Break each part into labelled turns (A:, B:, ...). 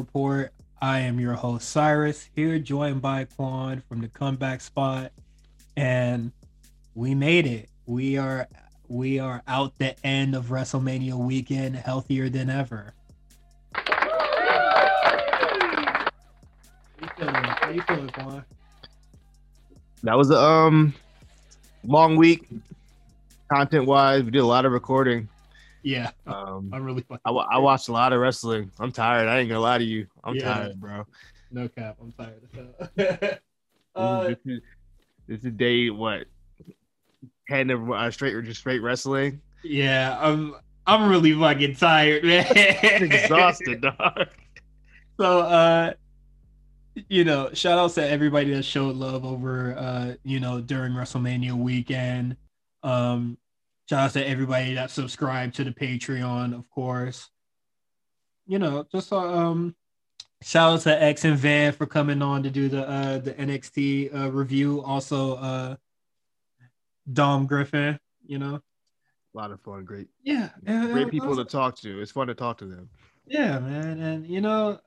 A: Report. I am your host Cyrus here, joined by Quan from the Comeback Spot, and we made it. We are we are out the end of WrestleMania weekend, healthier than ever. How you feeling? How you feeling, Quan?
B: That was a um long week, content wise. We did a lot of recording.
A: Yeah,
B: Um,
A: I'm really.
B: I, I watched a lot of wrestling. I'm tired. I ain't gonna lie to you. I'm
A: Yeah.
B: tired, bro.
A: No cap. I'm tired uh,
B: this, is, this is day what ten of uh, straight or just straight wrestling.
A: yeah, I'm. I'm really fucking tired, man.
B: Exhausted, dog.
A: So, uh, you know, shout outs to everybody that showed love over, uh, you know, during WrestleMania weekend. Um, shout out to everybody that subscribed to the Patreon, of course. You know, just uh, um, shout out to X and Van for coming on to do the uh the NXT uh, review. Also, uh, Dom Griffin. You know,
B: A lot of fun. Great,
A: yeah,
B: great people to talk to. It's fun to talk to them.
A: Yeah, man, and you know,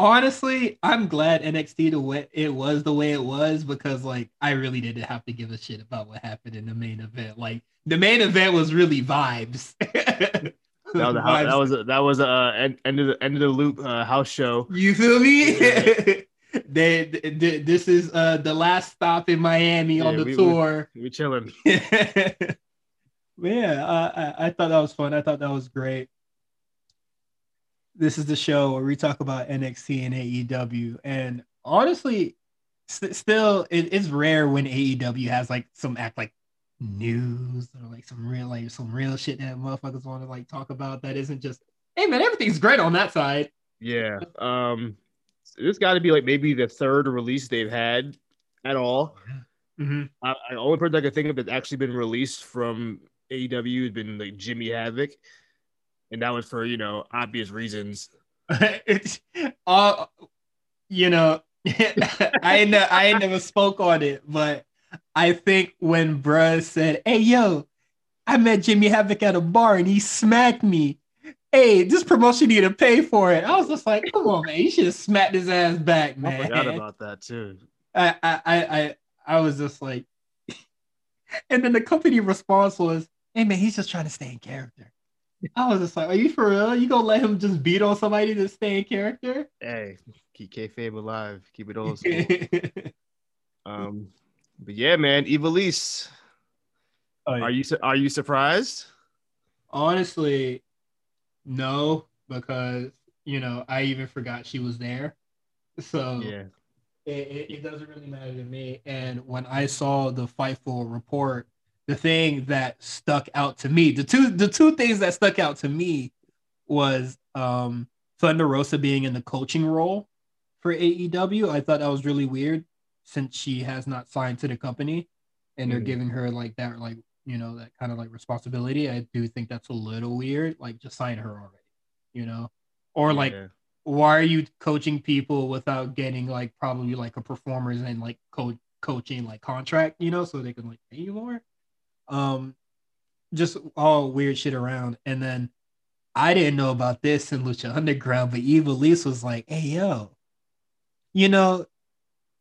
A: honestly, I'm glad NXT the way it was the way it was because like I really didn't have to give a shit about what happened in the main event. Like the main event was really vibes.
B: That was a, that was a, that was a uh, end, end of the end of the loop uh, house show.
A: you feel me?
B: Yeah.
A: they, th- this is uh the last stop in Miami on the
B: we- we-
A: tour.
B: We chilling.
A: Yeah, I, I, I thought that was fun. I thought that was great. This is the show where we talk about NXT and AEW, and honestly, st- still, it, it's rare when AEW has like some act like news or like some real like some real shit that motherfuckers want to like talk about. That isn't just, hey man, everything's great on that side.
B: Yeah. Um, this got to be like maybe the third release they've had at all.
A: Mm-hmm.
B: I, I only person I could think of that's actually been released from AEW has been like Jimmy Havoc, and that was for you know obvious reasons.
A: it's uh you know I ain't ne- I ain't never spoke on it, but I think when bruh said, Hey yo, I met Jimmy Havoc at a bar and he smacked me. Hey, this promotion you need to pay for it. I was just like, come on, man, you should have smacked his ass back,
B: I
A: man.
B: forgot about that too.
A: I, I, I, I, I was just like, and then the company response was, "Hey man, he's just trying to stay in character." I was just like, "Are you for real? You gonna let him just beat on somebody to stay in character?"
B: Hey, keep kayfabe alive, keep it old school. um, but yeah, man, Ivelisse,
A: Oh, yeah.
B: are you are you surprised?
A: Honestly, no, because you know I even forgot she was there, so
B: Yeah,
A: it, it, it doesn't really matter to me. And when I saw the Fightful report, the thing that stuck out to me, the two the two things that stuck out to me was um Thunder Rosa being in the coaching role for AEW. I thought that was really weird since she has not signed to the company and they're
B: Mhm.
A: giving her like that like you know that kind of like responsibility. I do think that's a little weird. Like just sign her already, you know? Or like
B: yeah.
A: why are you coaching people without getting like probably like a performers and like co- coaching like contract, you know, so they can like pay you more? Um, just all weird shit around. And then I didn't know about this in Lucha Underground, but Ivelisse was like, "Hey yo, you know,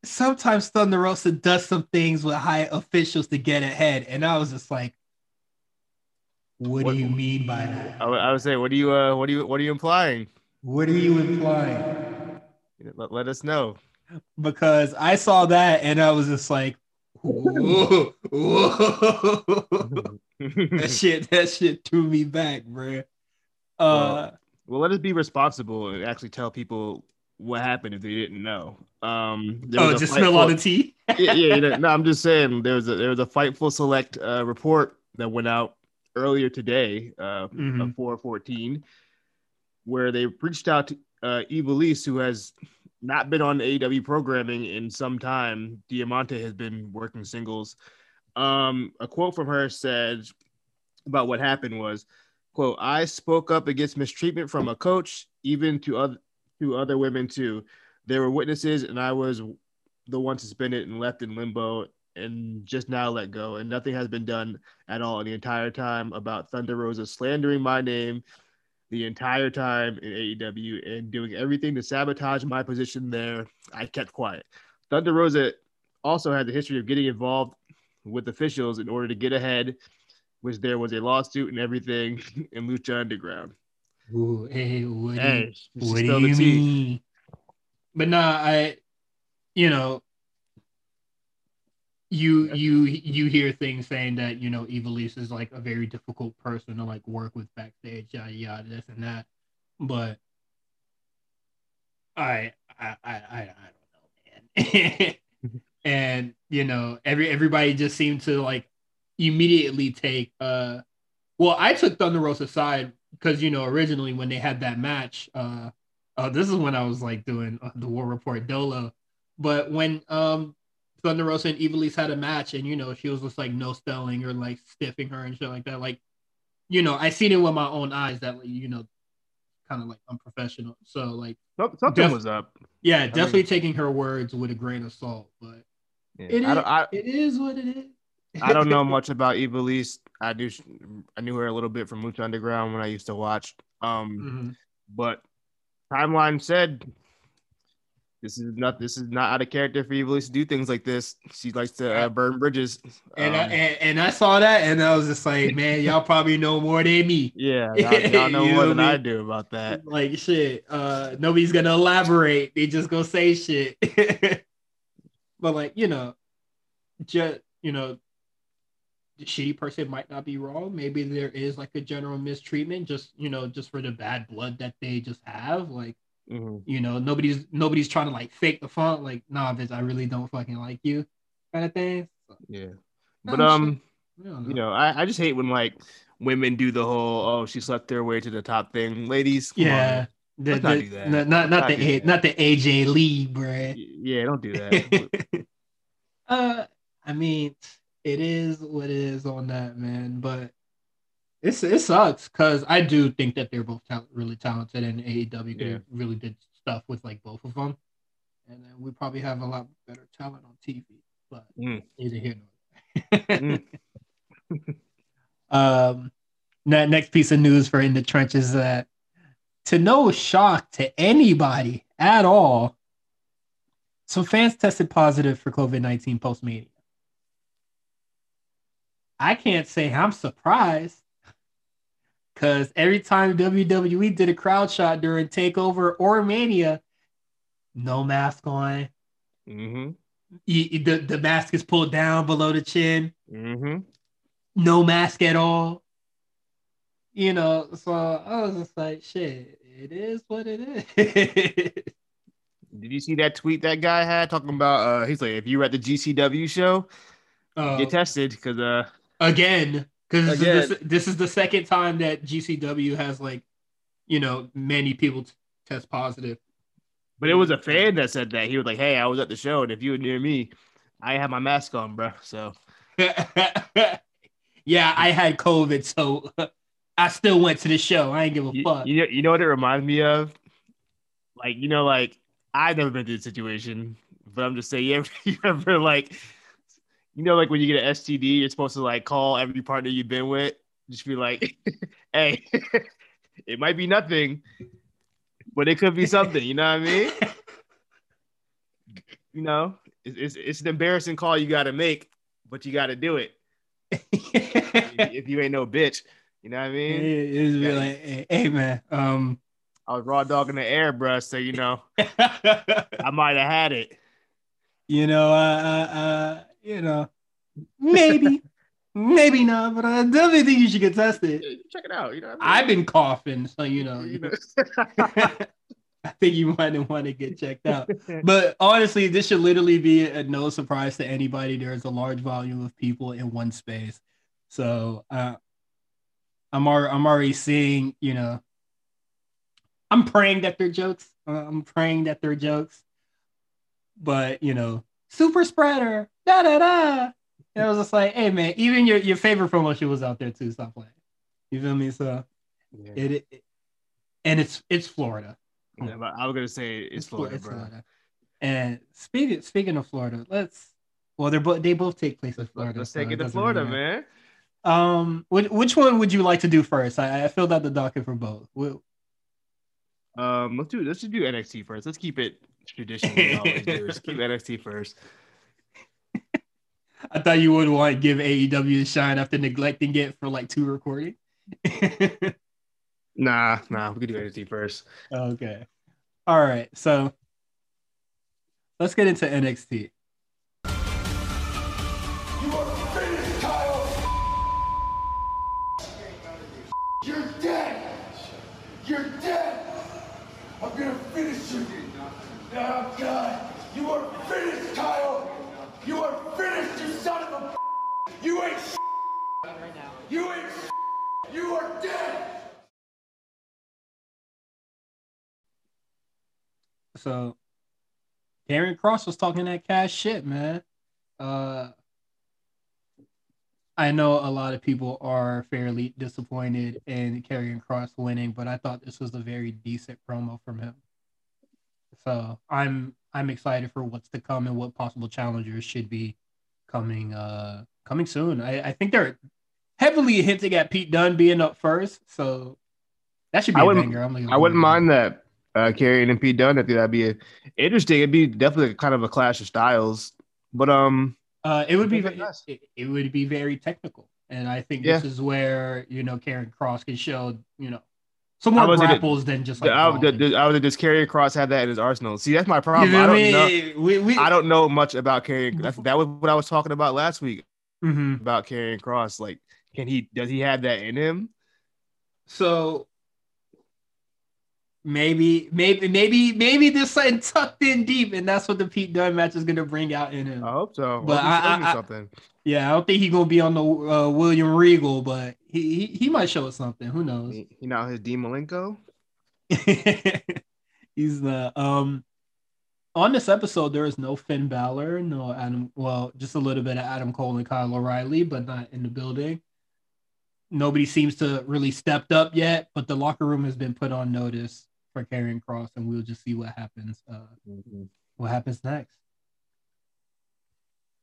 A: sometimes Thunder Rosa does some things with high officials to get ahead," and I was just like, "What,
B: What-
A: do you mean by that?
B: I would- I would say, what do you uh, what do you what are you implying?
A: What are you implying?"
B: Let, let us know.
A: because I saw that and I was just like, whoa, whoa. that shit, that shit threw me back, bro. Uh,
B: Well, let us be responsible and actually tell people what happened if they didn't know. Um,
A: oh, just smell all the tea.
B: yeah, yeah, you know, no, I'm just saying there was a there was a Fightful Select uh, report that went out earlier today, uh,
A: Mhm.
B: four fourteen, where they reached out to uh, Ivelisse, who has not been on AEW programming in some time. Diamante has been working singles. Um, a quote from her said about what happened was, "quote I spoke up against mistreatment from a coach, even to other to other women too. There were witnesses, and I was the one suspended and left in limbo and just now let go. And nothing has been done at all in the entire time about Thunder Rosa slandering my name the entire time in AEW and doing everything to sabotage my position there. I kept quiet. Thunder Rosa also had the history of getting involved with officials in order to get ahead, which there was a lawsuit and everything in Lucha Underground.
A: Ooh, hey, what do
B: Hey,
A: you, what do you
B: tea.
A: mean? But nah, I, you know, you you you hear things saying that you know Ivelisse is like a very difficult person to like work with backstage, yada yada, this and that. But I I I I, I don't know, man. and you know, every everybody just seemed to like immediately take uh well, I took Thunder Rosa's side because you know originally when they had that match, uh, uh this is when I was like doing uh, the War Report Dolo, but when um Thunder Rosa and Ivelisse had a match and you know she was just like no spelling or like stiffing her and shit like that, like you know I seen it with my own eyes that like, you know kind of like unprofessional. So like
B: Something
A: Def-
B: was up.
A: yeah, definitely
B: mean-
A: taking her words with a grain of salt, but
B: Yeah.
A: it is
B: I, I,
A: it is what it is.
B: I don't know much about Ivelisse. I do. I knew her a little bit from Lucha Underground when I used to watch. Um,
A: Mhm.
B: but timeline said this is not this is not out of character for Ivelisse to do things like this. She likes to uh, burn bridges.
A: And, I,
B: Um,
A: and and I saw that and I was just like, man, y'all probably know more than me.
B: yeah, y'all, know more
A: know
B: than
A: me?
B: I do about that.
A: Like shit, uh, nobody's gonna elaborate. They just gonna say shit. but like you know, just you know, the shitty person might not be wrong. Maybe there is like a general mistreatment, just you know, just for the bad blood that they just have. Like
B: Mhm.
A: you know, nobody's nobody's trying to like fake the font. Like nah, bitch, I really don't fucking like you, kind of thing. So,
B: Yeah, but um,
A: don't
B: you know, I, I just hate when like women do the whole oh she slept their way to the top thing. Ladies, come on.
A: yeah. The,
B: Let's not
A: the-
B: do that.
A: Not, not, not
B: not
A: the A- not the AJ Lee, bruh.
B: Yeah, don't do that.
A: uh, I mean, it is what it is on that man, but it's it sucks because I do think that they're both tal- really talented, and AEW
B: Yeah.
A: really did stuff with like both of them, and then we probably have a lot better talent on TV. But
B: Mm.
A: neither here nor there.
B: Mm.
A: um, ne- next piece of news for in the trenches that to no shock to anybody at all, some fans tested positive for COVID 19 post mania. I can't say I'm surprised because every time WWE did a crowd shot during TakeOver or Mania, no mask on.
B: hmm
A: Y- The, the mask is pulled down below the chin,
B: hmm
A: no mask at all. You know, so I was just like, shit, it is what it is.
B: Did you see that tweet that guy had talking about? Uh, he's like, if you were at the GCW show,
A: Uh,
B: get tested because uh,
A: again because this,
B: Again.
A: is the- this is the second time that GCW has like you know many people t- test positive.
B: but it was a fan that said that he was like, hey, I was at the show, and if you were near me, I had my mask on, bro. So
A: yeah, I had COVID, so I still went to the show. I ain't give a
B: you,
A: fuck.
B: you know, you know what it reminds me of? Like, you know, like I've never been through this situation, but I'm just saying, you ever, you ever like, you know, like when you get an STD, you're supposed to like call every partner you've been with, just be like, hey, it might be nothing, but it could be something. You know what I mean? You know, it's it's, it's an embarrassing call you got to make, but you got to do it if, you ain't no bitch. You know what I mean?
A: It's be like, hey, hey, man, um,
B: I was raw dog in the air, bruh. So you know, I might have had it.
A: you know, uh, uh, uh, you know, maybe, maybe not, but I definitely think you should get tested.
B: Check it out. You know, what
A: I've been coughing, so you know,
B: You know.
A: I think you might want to get checked out. But honestly, this should literally be a no surprise to anybody. There's a large volume of people in one space, so uh, I'm already, I'm already seeing. You know, I'm praying that they're jokes. Uh, I'm praying that they're jokes. But you know, super spreader, da da da. And I was just like, hey man, even your your favorite promotion was out there too. Stop playing. You feel me? So
B: Yeah.
A: it, it and it's it's Florida.
B: Yeah, but I was gonna say it's Florida,
A: it's
B: bro.
A: Florida. And speaking speaking of Florida, let's well they're both they both take place in Florida.
B: Let's
A: so
B: take it to Florida,
A: matter.
B: man.
A: Um, which, which one would you like to do first? I, I filled out the docket for both. We'll,
B: Um, let's do let's just do NXT first. Let's keep it traditional. always do. Let's keep NXT first.
A: I thought you would want to give AEW a shine after neglecting it for like two recording.
B: Nah, nah, we could do NXT first.
A: okay. All right. So let's get into NXT. So Karrion Kross was talking that cash shit, man. Uh I know a lot of people are fairly disappointed in Karrion Kross winning, but I thought this was a very decent promo from him. So I'm I'm excited for what's to come and what possible challengers should be coming uh coming soon. I, I think they're heavily hinting at Pete Dunne being up first, so that should be
B: I
A: a banger. I'm
B: I wouldn't mind that. Uh, and Pete Dunne. I think that'd be a, interesting. It'd be definitely kind of a clash of styles. But um,
A: Uh, it would be
B: That'd be
A: ve-
B: nice.
A: it, it would be very technical, and I think
B: Yeah.
A: this is where you know Karrion Kross can show you know some more
B: was it-
A: grapples than just like.
B: I would,
A: brawling.
B: I would, does Karrion Kross have that in his arsenal? See, that's my
A: You
B: problem. I don't
A: me?
B: know.
A: We, we,
B: I don't know much about Karrion. That's, that was what I was talking about last week
A: Mhm.
B: about Karrion Kross. Like, can he? Does he have that in him?
A: So maybe, maybe, maybe, maybe there's something tucked in deep, and that's what the Pete Dunne match is gonna bring out in him.
B: I hope so.
A: But I- I-
B: something.
A: Yeah, I don't think he's gonna be on the uh, William Regal, but he, he he might show us something. Who knows?
B: You know his Dean Malenko.
A: He's the um on this episode there is no Finn Balor, no Adam well, just a little bit of Adam Cole and Kyle O'Reilly, but not in the building. Nobody seems to really stepped up yet, but the locker room has been put on notice for Karrion Kross, and we'll just see what happens. Uh what happens next.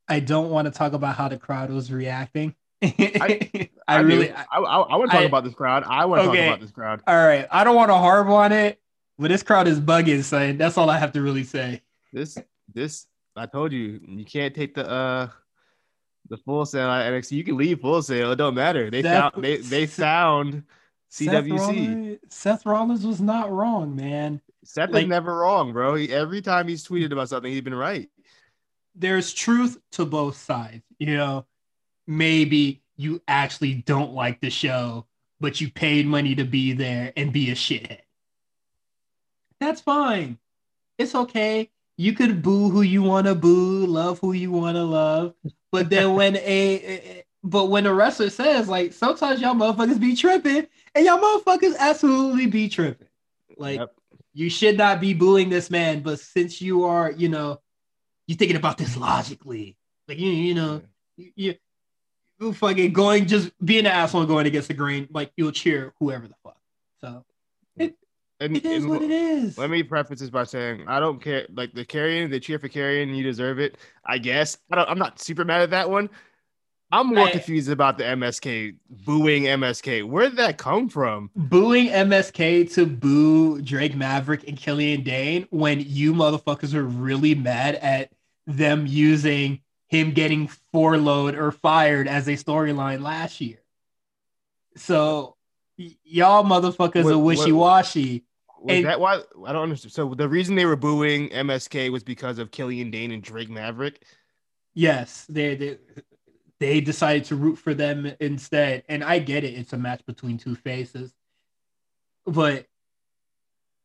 A: I don't want to talk about how the crowd was reacting. I,
B: I,
A: really
B: do. I, I, I want to talk
A: I-
B: about this crowd. I want to
A: Okay.
B: talk about this crowd.
A: all right. I don't want to harp on it, but this crowd is bugging, son. That's all I have to really say.
B: This this I told you you can't take the uh the Full Sail at NXT. You can leave Full Sail. It don't matter. They
A: Seth-
B: found they they found
A: Seth
B: CWC.
A: Rollins, Seth Rollins was not wrong, man.
B: Seth
A: like-
B: is never wrong, bro. He, every time he's tweeted about something, he's been right.
A: There's truth to both sides. You know, maybe you actually don't like the show, but you paid money to be there and be a shithead. That's fine. It's okay. You could boo who you want to boo, love who you want to love. But then when a, but when a wrestler says like sometimes y'all motherfuckers be tripping and y'all motherfuckers absolutely be tripping. Like
B: Yep.
A: you should not be booing this man, but since you are, you know, you're thinking about this logically, like you, you know, you, you, you fucking going just being an asshole and going against the grain, like you'll cheer whoever the fuck. So
B: And,
A: it is
B: and
A: what it is.
B: Let me preface this by saying I don't care. Like the carrying, they cheer for carrying. You deserve it. I guess. I don't. I'm not super mad at that one. I'm more
A: I-
B: confused about the MSK booing MSK. Where did that come from?
A: Booing MSK to boo Drake Maverick and Killian Dain when you motherfuckers are really mad at them using him getting foreload or fired as a storyline last year. So y- y'all motherfuckers
B: What-
A: are wishy washy.
B: Was
A: And-
B: that why? I don't understand. So the reason they were booing MSK was because of Killian Dain and Drake Maverick.
A: Yes, they they they decided to root for them instead, and I get it. It's a match between two faces, but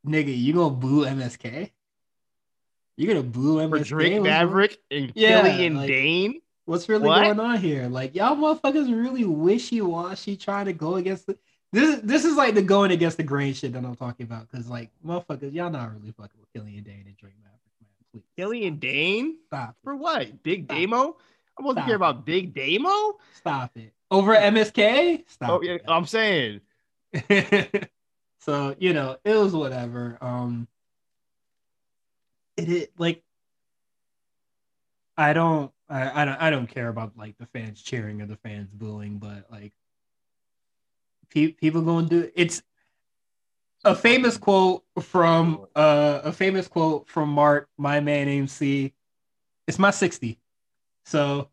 A: nigga, you gonna boo MSK? You gonna boo
B: For Drake
A: What's-
B: Maverick and
A: Yeah,
B: Killian
A: like-
B: Dane.
A: What's really
B: What?
A: going on here? Like y'all motherfuckers really wishy washy, trying to go against the. This this is like the going against the grain shit that I'm talking about. Cause like motherfuckers, y'all not really fucking with Killian Dain and Drake Maverick, man. Please
B: Killian Dain
A: stop.
B: for what? Big
A: Stop.
B: Damo. I wasn't care about Big Damo.
A: Stop it. Over MSK? Stop.
B: Oh yeah,
A: it.
B: I'm saying.
A: so you know it was whatever um it, it like i don't I, I don't I don't care about like the fans cheering or the fans booing, but like pe- people going to do it. it's a famous quote from uh a famous quote from Mark, my man MC. It's my 60. So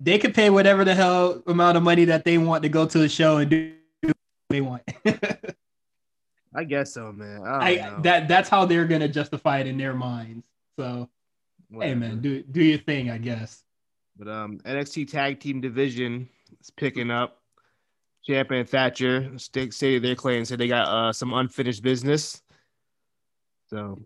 A: they could pay whatever the hell amount of money that they want to go to the show and do what they want.
B: I guess so, man. I,
A: I that that's how they're gonna justify it in their minds. So hey man, do do your thing, I guess.
B: But um, NXT Tag Team Division is picking up. Champ and Thatcher st- stated their claims said they got uh, some unfinished business. So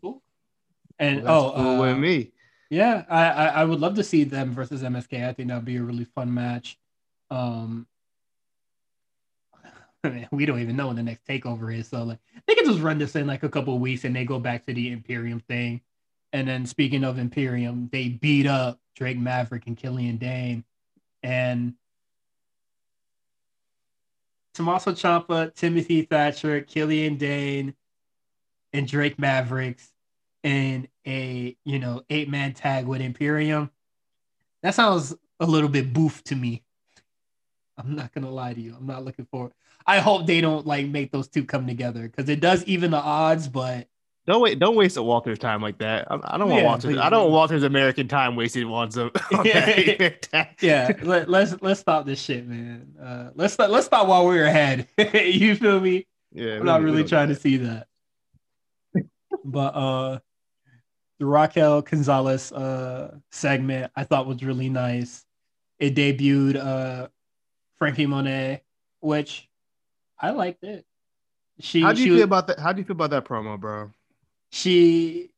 A: And
B: that's
A: oh,
B: cool
A: uh,
B: with me.
A: Yeah, I, I I would love to see them versus MSK. I think that'd be a really fun match. Um, we don't even know when the next takeover is, so like they can just run this in like a couple of weeks and they go back to the Imperium thing. And then speaking of Imperium, they beat up Drake Maverick and Killian Dain, and Tommaso Ciampa, Timothy Thatcher, Killian Dain, and Drake Mavericks in a you know eight man tag with Imperium. That sounds a little bit boof to me. I'm not gonna lie to you. I'm not looking for. I hope they don't like make those two come together because it does even the odds. But
B: Don't wait. Don't waste a Walter's time like that. I, I don't want
A: Yeah,
B: Walter's.
A: please.
B: I don't want Walter's American time wasted on some. on that.
A: yeah, let, let's let's stop this shit, man. Uh, let's stop, let's stop while we're ahead. you feel me?
B: yeah.
A: I'm not really trying to see that. but uh the Raquel Gonzalez uh segment I thought was really nice. It debuted uh Franky Monet, which I liked it. She
B: How do you
A: was-
B: feel about that? How do you feel about that promo, bro?
A: She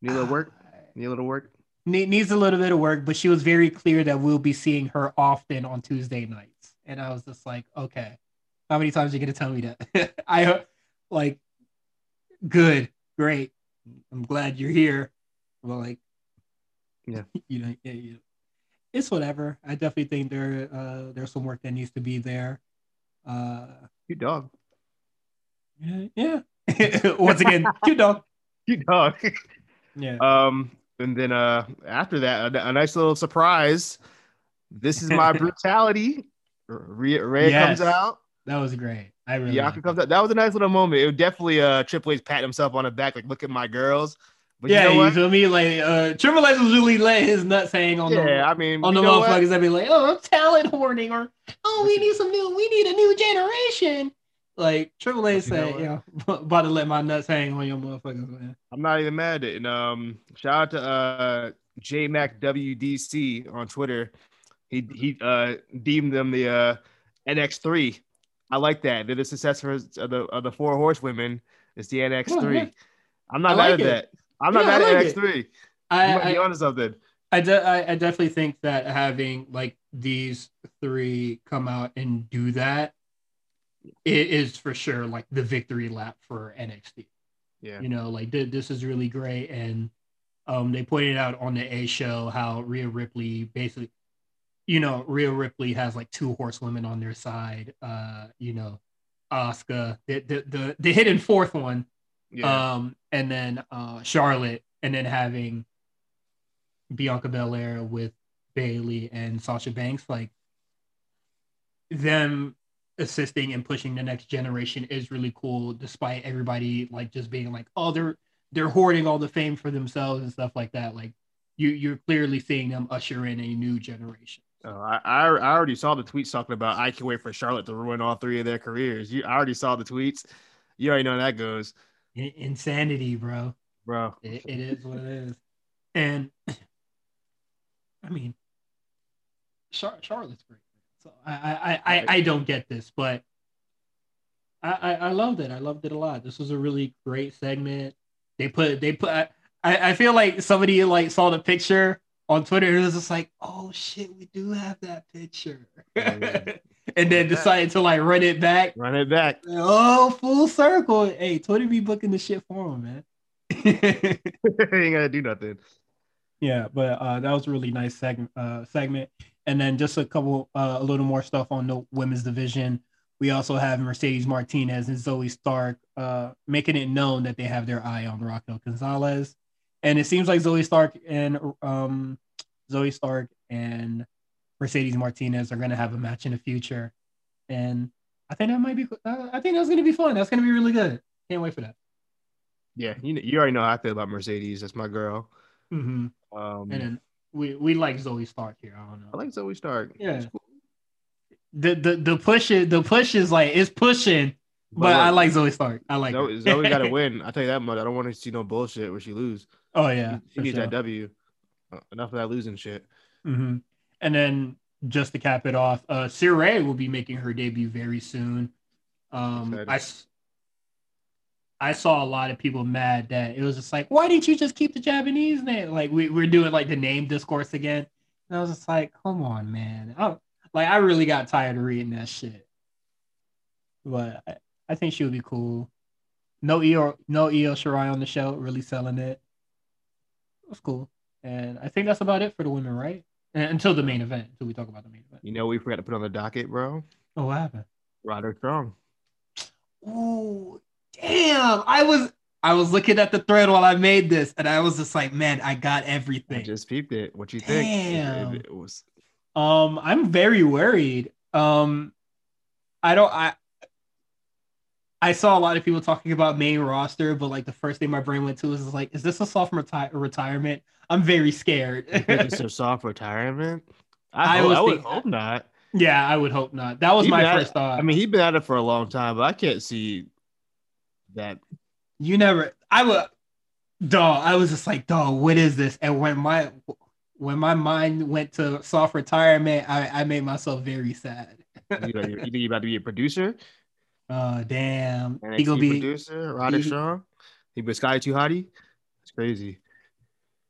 B: Need a little work. Need a little work.
A: ne- needs a little bit of work, but she was very clear that we'll be seeing her often on Tuesday nights. And I was just like, okay, how many times are you gonna tell me that? I like, good, great. I'm glad you're here. Well, like,
B: Yeah.
A: you know, yeah, yeah. it's whatever. I definitely think there, uh, there's some work that needs to be there. Uh,
B: You dog.
A: yeah, yeah. Once again, cute dog.
B: Cute dog.
A: Yeah.
B: Um, and then uh after that, a, a nice little surprise. This is my brutality. Rhea, Rhea
A: Yes.
B: comes out.
A: That was great. I really.
B: Bianca comes out. That was a nice little moment. It definitely uh Triple H patting himself on the back, like look at my girls. But
A: yeah,
B: you know
A: you
B: what?
A: feel me? Like uh Triple H was really letting his nuts hang on the
B: yeah, I mean,
A: on the
B: you know what?
A: motherfuckers that be like, oh, I'm talent hoarding, or oh, we need some new, we need a new generation. Like Triple H
B: But you know
A: said, you know, about to let my nuts hang on your motherfuckers, man.
B: I'm not even mad at it. And um, shout out to uh JMacWDC on Twitter. He he uh deemed them the uh NX3. I like that. They're the successors of the of the four horsewomen. It's the NX3.
A: Yeah, yeah.
B: I'm not mad at
A: it.
B: that. I'm not
A: Yeah,
B: mad
A: like
B: at
A: it.
B: NX3.
A: I,
B: you might be
A: I,
B: onto something.
A: I, de- I, I definitely think that having like these three come out and do that, it is for sure like the victory lap for NXT.
B: Yeah.
A: you know like th- this is really great and um they pointed out on the a show how Rhea Ripley basically you know Rhea Ripley has like two horsewomen on their side uh you know Asuka the the the, the hidden fourth one
B: Yeah.
A: um and then uh Charlotte and then having Bianca Belair with Bayley and Sasha Banks like them assisting and pushing the next generation is really cool despite everybody like just being like oh they're they're hoarding all the fame for themselves and stuff like that like you you're clearly seeing them usher in a new generation
B: Oh, I, I I already saw the tweets talking about I can't wait for Charlotte to ruin all three of their careers. You I already saw the tweets. You already know how that goes,
A: In- insanity bro
B: bro.
A: it, it is what it is and i mean Char- charlotte's great so I, I i i don't get this but I, I i loved it. I loved it a lot. This was a really great segment. They put they put i i feel like somebody like saw the picture on twitter and it was just like oh shit we do have that picture. And then decided to like run it back.
B: Run it back.
A: oh full circle. Hey twitter be booking the shit for him man.
B: Ain't gotta do nothing.
A: Yeah, but uh, that was a really nice segment. Uh, segment, and then just a couple, uh, a little more stuff on the women's division. We also have Mercedes Martinez and Zoey Stark uh, making it known that they have their eye on Raquel Gonzalez, and it seems like Zoey Stark and um, Zoey Stark and Mercedes Martinez are gonna have a match in the future, and I think that might be. Uh, I think that's gonna be fun. That's gonna be really good. Can't wait for that.
B: Yeah, you know, you already know how I feel about Mercedes. That's my girl.
A: hmm
B: Um,
A: And then we we like Zoey Stark here. I don't know.
B: I like Zoey Stark.
A: Yeah.
B: Cool.
A: the the the push is the push is like it's pushing, but, I like Zoey Stark. I like
B: Zoe. Zoe got to win. I tell you that much. I don't want to see no bullshit where she lose.
A: oh yeah,
B: she needs
A: sure.
B: that W. Uh, enough of that losing shit.
A: hmm And then just to cap it off, uh Sarray will be making her debut very soon. Um
B: Excited.
A: I I saw a lot of people mad that it was just like, why didn't you just keep the Japanese name? Like we, we're doing like the name discourse again. And I was just like, come on, man. I, like I really got tired of reading that shit. But I, I think she would be cool. No Io no Io Shirai on the show, really selling it. That's cool. And I think that's about it for the women, right? And, until the main event, until we talk about the main event.
B: You know, we forgot to put on the docket, bro.
A: Oh, what happened?
B: Roderick Strong.
A: Ooh, damn! I was I was looking at the thread while I made this, and I was just like, man, I got everything.
B: I just peeped it. What you think? It-
A: Damn.
B: It, was
A: Um, I'm very worried. Um, I don't. I I saw a lot of people talking about main roster, but like the first thing my brain went to was like, is this a soft reti- retirement? I'm very scared.
B: it's a soft retirement.
A: I
B: I, hope, I would hope not.
A: yeah, I would hope not. That was
B: He
A: my
B: been at-
A: first thought.
B: I mean, he's been at it for a long time, but I can't see that.
A: you never. I would. Dog, I was just like, dog, what is this? And when my when my mind went to soft retirement, I, I made myself very sad.
B: You, know, you think you're about to be a producer?
A: Oh damn,
B: NXT
A: he gonna be.
B: A producer, Roderick
A: he-
B: Strong. He was Sky Too Hottie. It's crazy.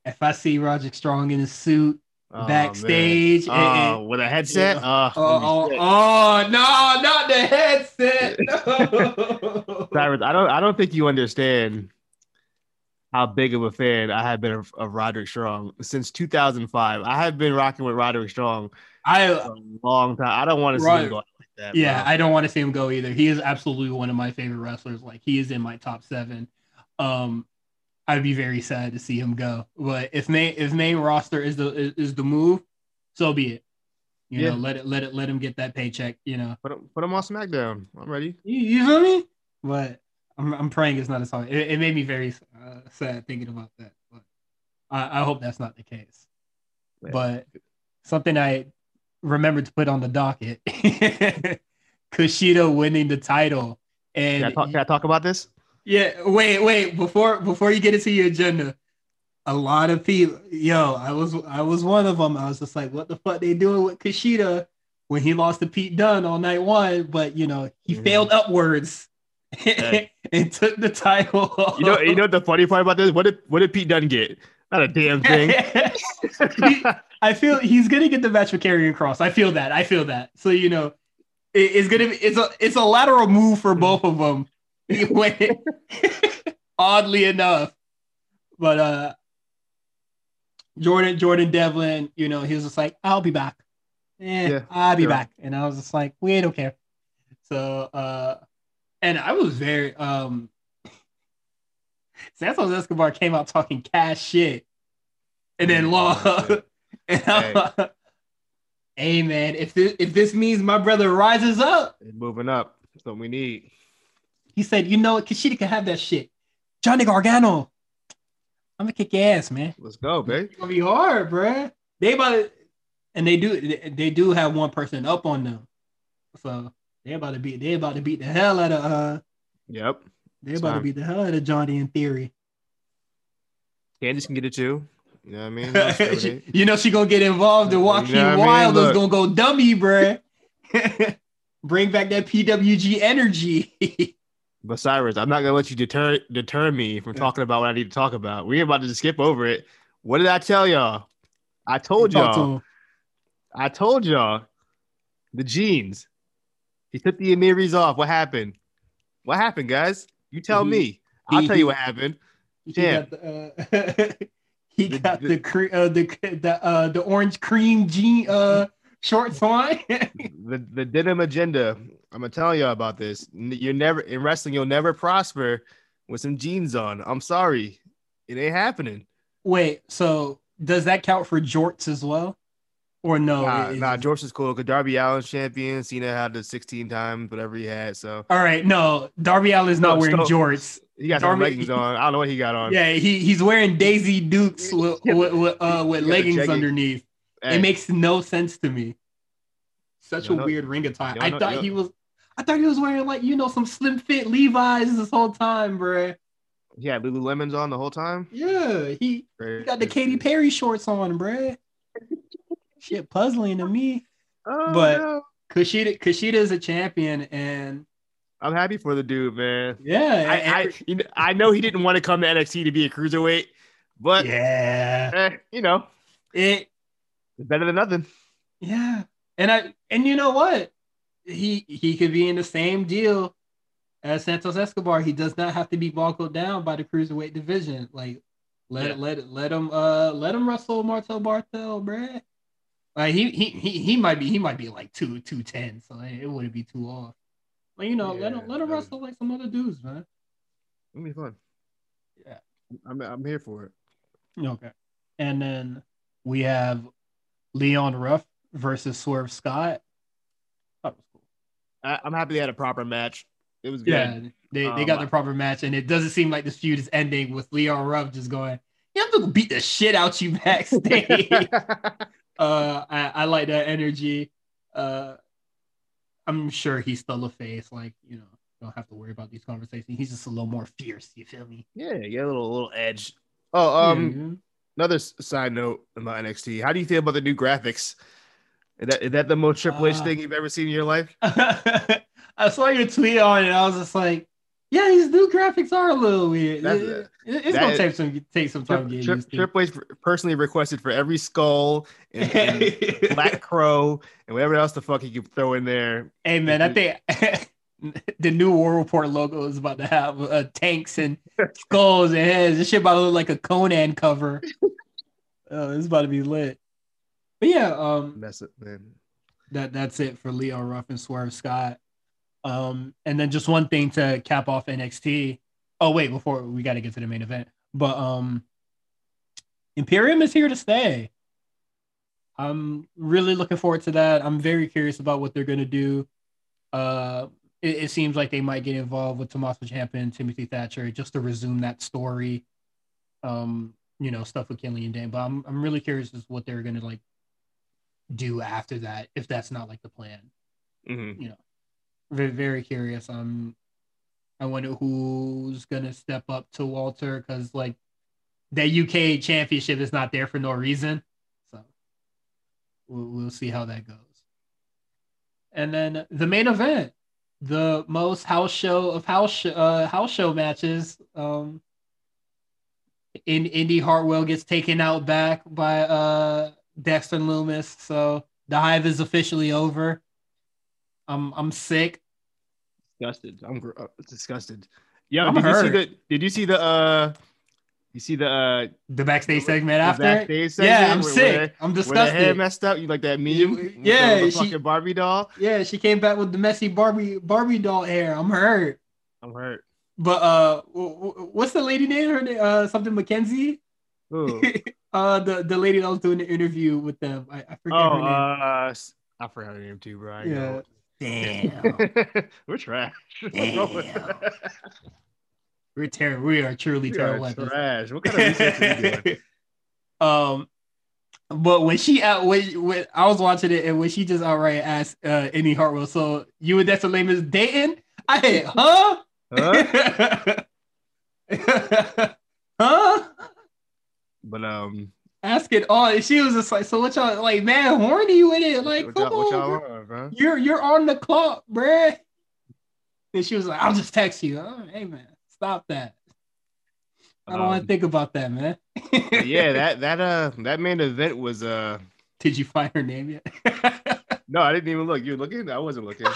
A: If I see Roger Strong in a suit
B: Oh,
A: backstage, and-
B: with a headset.
A: Yeah.
B: Oh,
A: oh, oh, oh, no, not the headset. No.
B: Cyrus, I don't I don't think you understand how big of a fan I have been of, of Roderick Strong since 2005. I have been rocking with Roderick Strong
A: I
B: a long time. I don't want to see
A: Right.
B: him go out like that.
A: yeah,
B: bro.
A: I don't want to see him go either. He is absolutely one of my favorite wrestlers. Like he is in my top seven. Um, I'd be very sad to see him go. But if main if main roster is the is, is the move, so be it. You
B: Yeah.
A: know, let it let it let him get that paycheck. You know,
B: put him, put him on SmackDown. I'm ready.
A: you, you feel me? But I'm I'm praying it's not a song. It, it made me very uh, sad thinking about that. But I, I hope that's not the case.
B: Yeah.
A: But something I remembered to put on the docket: Kushida winning the title. And
B: Can I, talk, can I talk about this?
A: Yeah, wait, wait. Before before you get into your agenda, a lot of people, yo, I was I was one of them. I was just like, what the fuck they doing with Kushida when he lost to Pete Dunne on night one? But you know, he
B: Mhm.
A: failed upwards
B: Hey.
A: and took the title.
B: You know, you know what the funny part about this? What did what did Pete Dunne get? Not a damn thing.
A: He- I feel he's gonna get the match with Karrion Kross. I feel that. I feel that. So you know, it- it's gonna be it's a it's a lateral move for both of them. When- oddly enough, but uh, Jordan Jordan Devlin, you know, he was just like, "I'll be back." Eh,
B: Yeah,
A: I'll be
B: sure.
A: back, and I was just like, "We don't care." So, uh, and I was very um. Santos Escobar came out talking cash shit, and then
B: Mm,
A: law. And I'm- hey man, if this if this means my brother rises up,
B: It's moving up. That's what we need.
A: He said, you know what, Kushida can have that shit. Johnny Gargano, I'm gonna kick your ass, man.
B: Let's go, babe.
A: It's gonna be hard, bruh. They about to, and they do they, they do have one person up on them, so they about to beat they about to beat the hell out of uh
B: Yep.
A: they
B: It's
A: about to
B: fine.
A: beat the hell out of Johnny in theory.
B: Candice can get it too. You know what I mean? Don't
A: you know she gonna get involved and
B: You know
A: Joaquin
B: what mean?
A: Wild is gonna go dummy, bruh. Bring back that PWG energy.
B: But Cyrus, I'm not gonna let you deter deter me from
A: Yeah.
B: talking about what I need to talk about. We're about to just skip over it. What did I tell y'all? I told y'all.
A: him.
B: I told y'all. The jeans. He took the Amiris off. What happened? What happened, guys? You tell
A: He-
B: me. I'll
A: he-
B: tell you what happened.
A: He
B: Damn.
A: got the, uh, he
B: The-
A: got
B: the-
A: the cre- uh, the the uh, the orange cream jean uh shorts on.
B: The the denim agenda. I'm gonna tell y'all about this. You're never in wrestling. You'll never prosper with some jeans on. I'm sorry, it ain't happening.
A: Wait, so does that count for jorts as well, or no?
B: Nah,
A: it-
B: nah, George is cool. Cause Darby Allin's champion. Cena had the 16 times, whatever he had. So
A: All right, no, Darby Allin's not
B: No,
A: wearing
B: so-
A: jorts.
B: he got some
A: Darby-
B: leggings on. I don't know what he got on.
A: Yeah, he he's wearing Daisy Dukes with with, with, uh, with
B: He got a
A: leggings underneath.
B: Hey,
A: It makes no sense to me. Such a weird ring attire. I thought he was. I thought he was wearing like you know some slim fit Levi's this whole time, bruh.
B: he had Lululemons on the whole time.
A: Yeah, he, he got the Katy Perry shorts on, bruh. Shit, puzzling to me.
B: Oh,
A: but-
B: no.
A: Kushida is a champion, and
B: I'm happy for the dude, man.
A: yeah,
B: I, I, you know, I know he didn't want to come to NXT to be a cruiserweight, but
A: yeah,
B: eh, you know,
A: it
B: better than nothing.
A: Yeah. And I and you know what? He he could be in the same deal as Santos Escobar. He does not have to be boggled down by the cruiserweight division. Like let
B: Yeah.
A: let let him uh let him wrestle Martel Bartel, bruh. Like he he he he might be he might be like two two ten, so it wouldn't be too off. Like you know, let him let him wrestle like some other dudes, man.
B: It'll be fun.
A: Yeah.
B: I'm I'm here for it.
A: Okay. And then we have Leon Ruff versus Swerve Scott. That was cool.
B: I, I'm happy they had a proper match. It was good.
A: Yeah, they, they
B: Um,
A: got the proper match, and it doesn't seem like this feud is ending with Leon Ruff just going, "You have to beat the shit out you backstage." uh, I, I like that energy. Uh, I'm sure he's still a face. Like you know, don't have to worry about these conversations. He's just a little more fierce. You feel me?
B: yeah, you get a little little edge. Oh, um,
A: Yeah.
B: Another side note about NXT. How do you feel about the new graphics? Is that is that the most Triple H
A: Uh,
B: thing you've ever seen in your life?
A: I saw your tweet on it. and I was just like, "Yeah, these new graphics are a little weird.
B: That's-
A: It- it- it's gonna
B: is-
A: take some take some time to
B: Tri-
A: get
B: Tri- Triple H personally requested for every skull and, and Black Crow and whatever else the fuck he could throw in there.
A: Hey man, I think the new War Report logo is about to have uh, tanks and skulls and heads. This shit about to look like a Conan cover. Oh, it's about to be lit. But yeah, um,
B: That's it, man.
A: that that's it for Leo Ruff and Swerve Scott. Um, and then just one thing to cap off NXT. Oh wait, before we got to get to the main event, but um, Imperium is here to stay. I'm really looking forward to that. I'm very curious about what they're gonna do. Uh, it, it seems like they might get involved with Tommaso Ciampa and Timothy Thatcher just to resume that story. Um, you know, stuff with Kenley and Dan. But I'm I'm really curious as what they're gonna like do after that if that's not like the plan.
B: Mhm. You know.
A: Very very curious. I'm I wonder who's gonna step up to Walter because like that UK championship is not there for no reason. So we'll, we'll see how that goes. And then the main event, the most house show of house sh- uh, house show matches. Um, in Indy Hartwell gets taken out back by uh Dexter Lumis, so the hive is officially over. I'm I'm sick.
B: Disgusted. I'm gr- uh, disgusted. Yeah,
A: I'm
B: did you see the? Did you see the? uh You see the? uh
A: The backstage segment
B: the
A: after.
B: backstage
A: yeah, I'm
B: where-
A: sick.
B: Where,
A: I'm disgusted.
B: where the hair messed up. You like that meme?
A: You-
B: the-
A: yeah,
B: the
A: she-
B: fucking Barbie doll.
A: Yeah, she came back with the messy Barbie Barbie doll hair. I'm hurt.
B: I'm hurt.
A: But uh, what's the lady name? Her name, uh, something Mackenzie.
B: Ooh.
A: uh, the the lady that was doing the interview with them. I, I forget
B: oh,
A: her name.
B: uh, I forgot her name too, bro. I
A: Yeah.
B: know.
A: Damn,
B: We're trash. What's wrong with
A: Damn. We're terrible. We are truly
B: We
A: terrible
B: are trash. What kind of research are you doing?
A: um, but when she out when, when I was watching it and when she just outright asked uh Indy Hartwell, so you and that's the name is dating? I hit, huh?
B: Huh?
A: huh?
B: But um,
A: Ask it all. And she was just like, so what y'all like, man, horny with it? Like,
B: what what
A: on,
B: y'all
A: bro.
B: want, bro?
A: you're you're on the clock, bruh. And she was like, I'll just text you. Oh, hey man, stop that. I don't want to
B: Um,
A: think about that, man.
B: yeah, that that uh that main event was uh
A: Did you find her name yet?
B: no, I didn't even look. You were looking? I wasn't looking.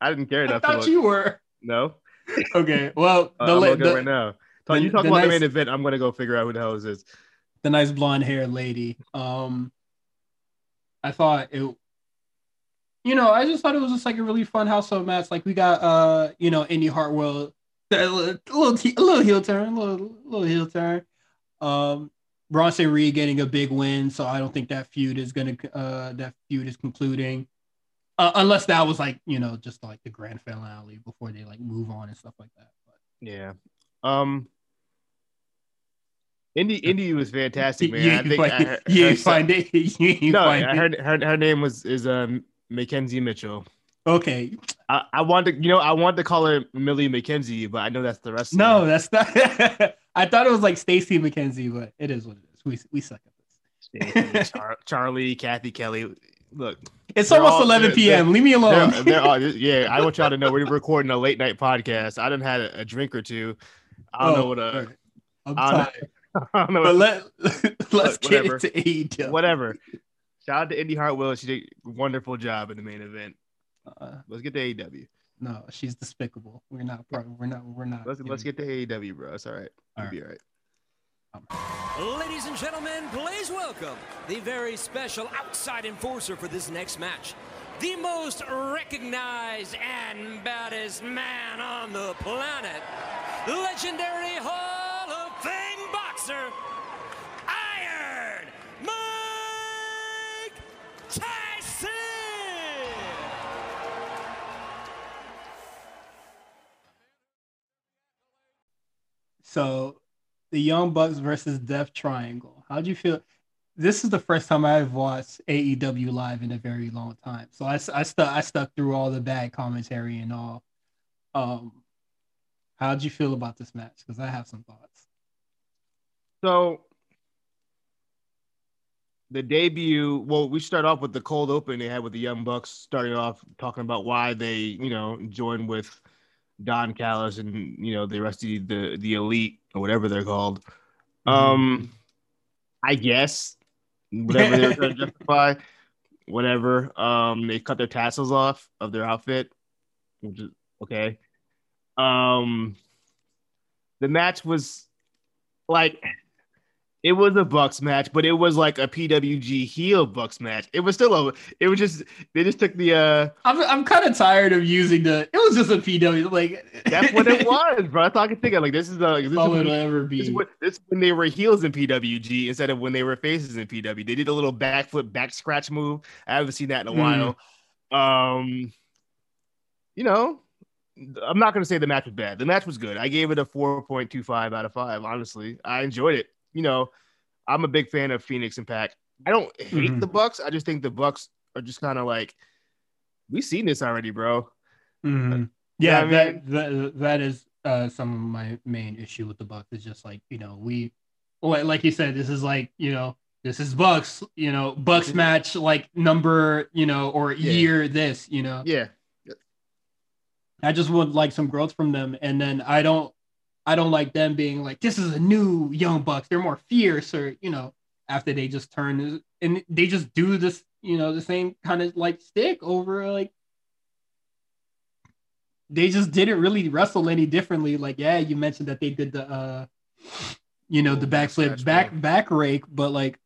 B: I didn't care
A: I
B: enough to
A: thought you were.
B: No,
A: Okay. Well,
B: uh, I'm looking
A: the,
B: right now. Talk,
A: the-
B: you talk
A: the
B: about the main event. I'm gonna go figure out who the hell this is.
A: the nice blonde haired lady. Um, I thought it. You know, I just thought it was just like a really fun household match. Like we got, uh, you know, Indy Hartwell, a little, a little, a little heel turn, a little, little heel turn. Um, Bronson Reed getting a big win, so I don't think that feud is gonna uh that feud is concluding. Uh, unless that was like, you know, just like the grand finale before they like move on and stuff like that. But
B: Yeah. Um. Indi Indi was fantastic, man.
A: you
B: I think
A: find,
B: I heard-
A: you
B: some-
A: find it. You
B: no,
A: find
B: I
A: it.
B: heard her, her name was is um Mackenzie Mitchell.
A: Okay,
B: I, I want to, you know, I want to call her Millie McKenzie, but I know that's the rest.
A: no, that's not. I thought it was like Stacy McKenzie, but it is what it is. We we suck at this.
B: Char- Charlie, Kathy Kelly. Look,
A: It's almost
B: all-
A: 11
B: they're-
A: p.m. Leave me alone.
B: they're, they're all, yeah. I want y'all to know we're recording a late night podcast. I done had a, a drink or two. I don't know oh, what
A: Oh,
B: a.
A: alright. I'm
B: I don't know-
A: tired.
B: I don't know.
A: But let let's get
B: Whatever.
A: into AEW.
B: whatever. Shout out to Indi Hartwell. She did a wonderful job in the main event.
A: Uh,
B: Let's get to AEW.
A: no, she's despicable. We're not. part- We're not. We're not.
B: Let's let's get to AEW, bro. It's all right. We'll
A: All
B: be all right.
C: Ladies and gentlemen, please welcome the very special outside enforcer for this next match. The most recognized and baddest man on the planet. Legendary Hall of Fame boxer, Iron Mike Tyson!
A: So, the Young Bucks versus Death Triangle. How'd you feel? This is the first time I've watched AEW live in a very long time. So I, I stuck I stuck through all the bad commentary and all. Um, how'd you feel about this match? Because I have some thoughts.
B: So the debut, well, we start off with the cold open they had with the Young Bucks, starting off talking about why they, you know, joined with Don Callis and you know the rest of the the, the elite or whatever they're called. Um, I guess whatever they're trying to justify, whatever. Um, they cut their tassels off of their outfit, which is okay. Um, the match was like it was a Bucks match, but it was like a PWG heel Bucks match. It was still a. It was just they just took the. uh
A: I'm I'm kind of tired of using the. It was just a PW. Like
B: That's what it was, bro. That's all I can think of. Like this is the. Like, this, is
A: All
B: when,
A: it'll ever
B: this, is
A: be.
B: when, this is when they were heels in PWG instead of when they were faces in PW. They did a little backflip back scratch move. I haven't seen that in a
A: Mm.
B: while. Um, you know, I'm not gonna say the match was bad. The match was good. I gave it a 4.25 out of five. Honestly, I enjoyed it. You know, I'm a big fan of Phoenix Impact. I don't hate
A: Mhm.
B: the Bucks. I just think the Bucks are just kind of like, we've seen this already, bro.
A: Mhm.
B: Yeah,
A: Yeah,
B: I
A: that, that that is uh, some of my main issue with the Bucks. Is just like you know we, like like you said, this is like you know this is Bucks. You know Bucks
B: Mhm.
A: match like number you know or
B: Yeah.
A: year this. You know
B: Yeah,
A: I just want like some growth from them, and then I don't I don't like them being like this is a new young Bucks. They're more fierce, or you know after they just turn and they just do this you know the same kind of like stick over like they just didn't really wrestle any differently. Like, yeah, you mentioned that they did the uh you know, the backflip back back rake, but like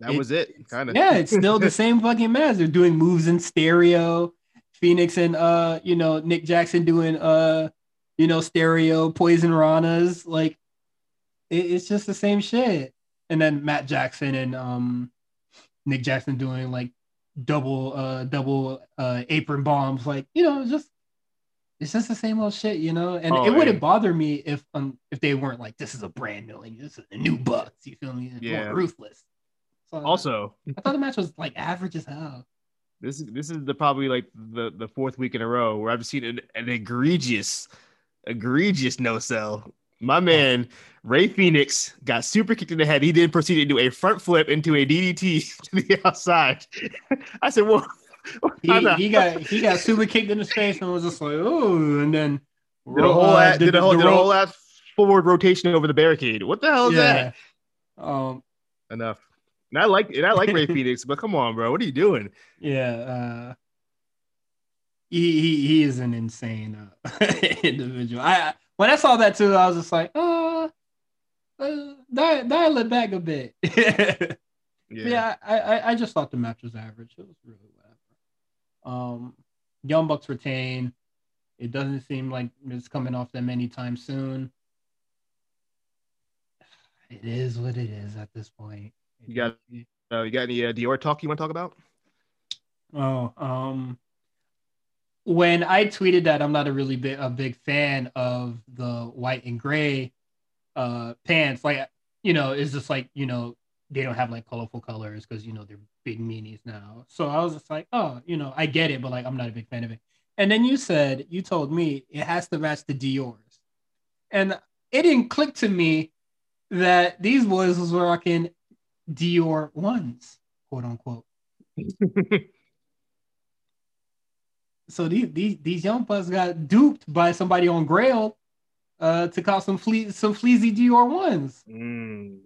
B: that
A: It-
B: was it. Kind of.
A: yeah, it's still the same fucking match. They're doing moves in stereo. Fénix and uh, you know, Nick Jackson doing uh, you know, stereo poison ranas. Like it, it's just the same shit. And then Matt Jackson and um Nick Jackson doing like double uh double uh apron bombs. Like, you know, just it's just the same old shit, you know. And
B: Oh,
A: it wouldn't bother me if um if they weren't like this is a brand new like this is a new Bucks. You feel me? It's
B: Yeah.
A: ruthless. So,
B: Also,
A: I thought the match was like average as hell.
B: this is this is the probably like the the fourth week in a row where I've seen an, an egregious, egregious no sell. My man Rey Fénix got super kicked in the head. He then proceeded to do a front flip into a DDT to the outside. I said, "Well,
A: He, he got he got super kicked in the face and was just like, oh, and then
B: did a whole
A: uh,
B: ass, did a whole,
A: the
B: did a whole ass forward rotation over the barricade. What the hell is
A: yeah.
B: that?
A: Um,
B: Enough. And I like and I like Rey Fénix, but come on, bro, what are you doing?
A: yeah. Uh, he, he he is an insane uh, individual. I when I saw that too, I was just like, uh, uh dial, dial it back a bit. yeah, I, I I just thought the match was average. It was really whatever. Um, Young Bucks retain. It doesn't seem like it's coming off them anytime soon. It is what it is at this point.
B: You got- Uh, you got any uh, Dior talk you want to talk about?
A: Oh, um, when I tweeted that I'm not a really big a big fan of the white and gray uh pants, like you know, it's just like you know they don't have like colorful colors because you know they're big meanies now. So I was just like, oh, you know, I get it, but like I'm not a big fan of it. And then you said you told me it has to match the Dior's, and it didn't click to me that these boys was rocking Dior ones, quote unquote. So these these these young bucks got duped by somebody on Grail uh to call some flea some fleazy Dior ones.
B: Mm.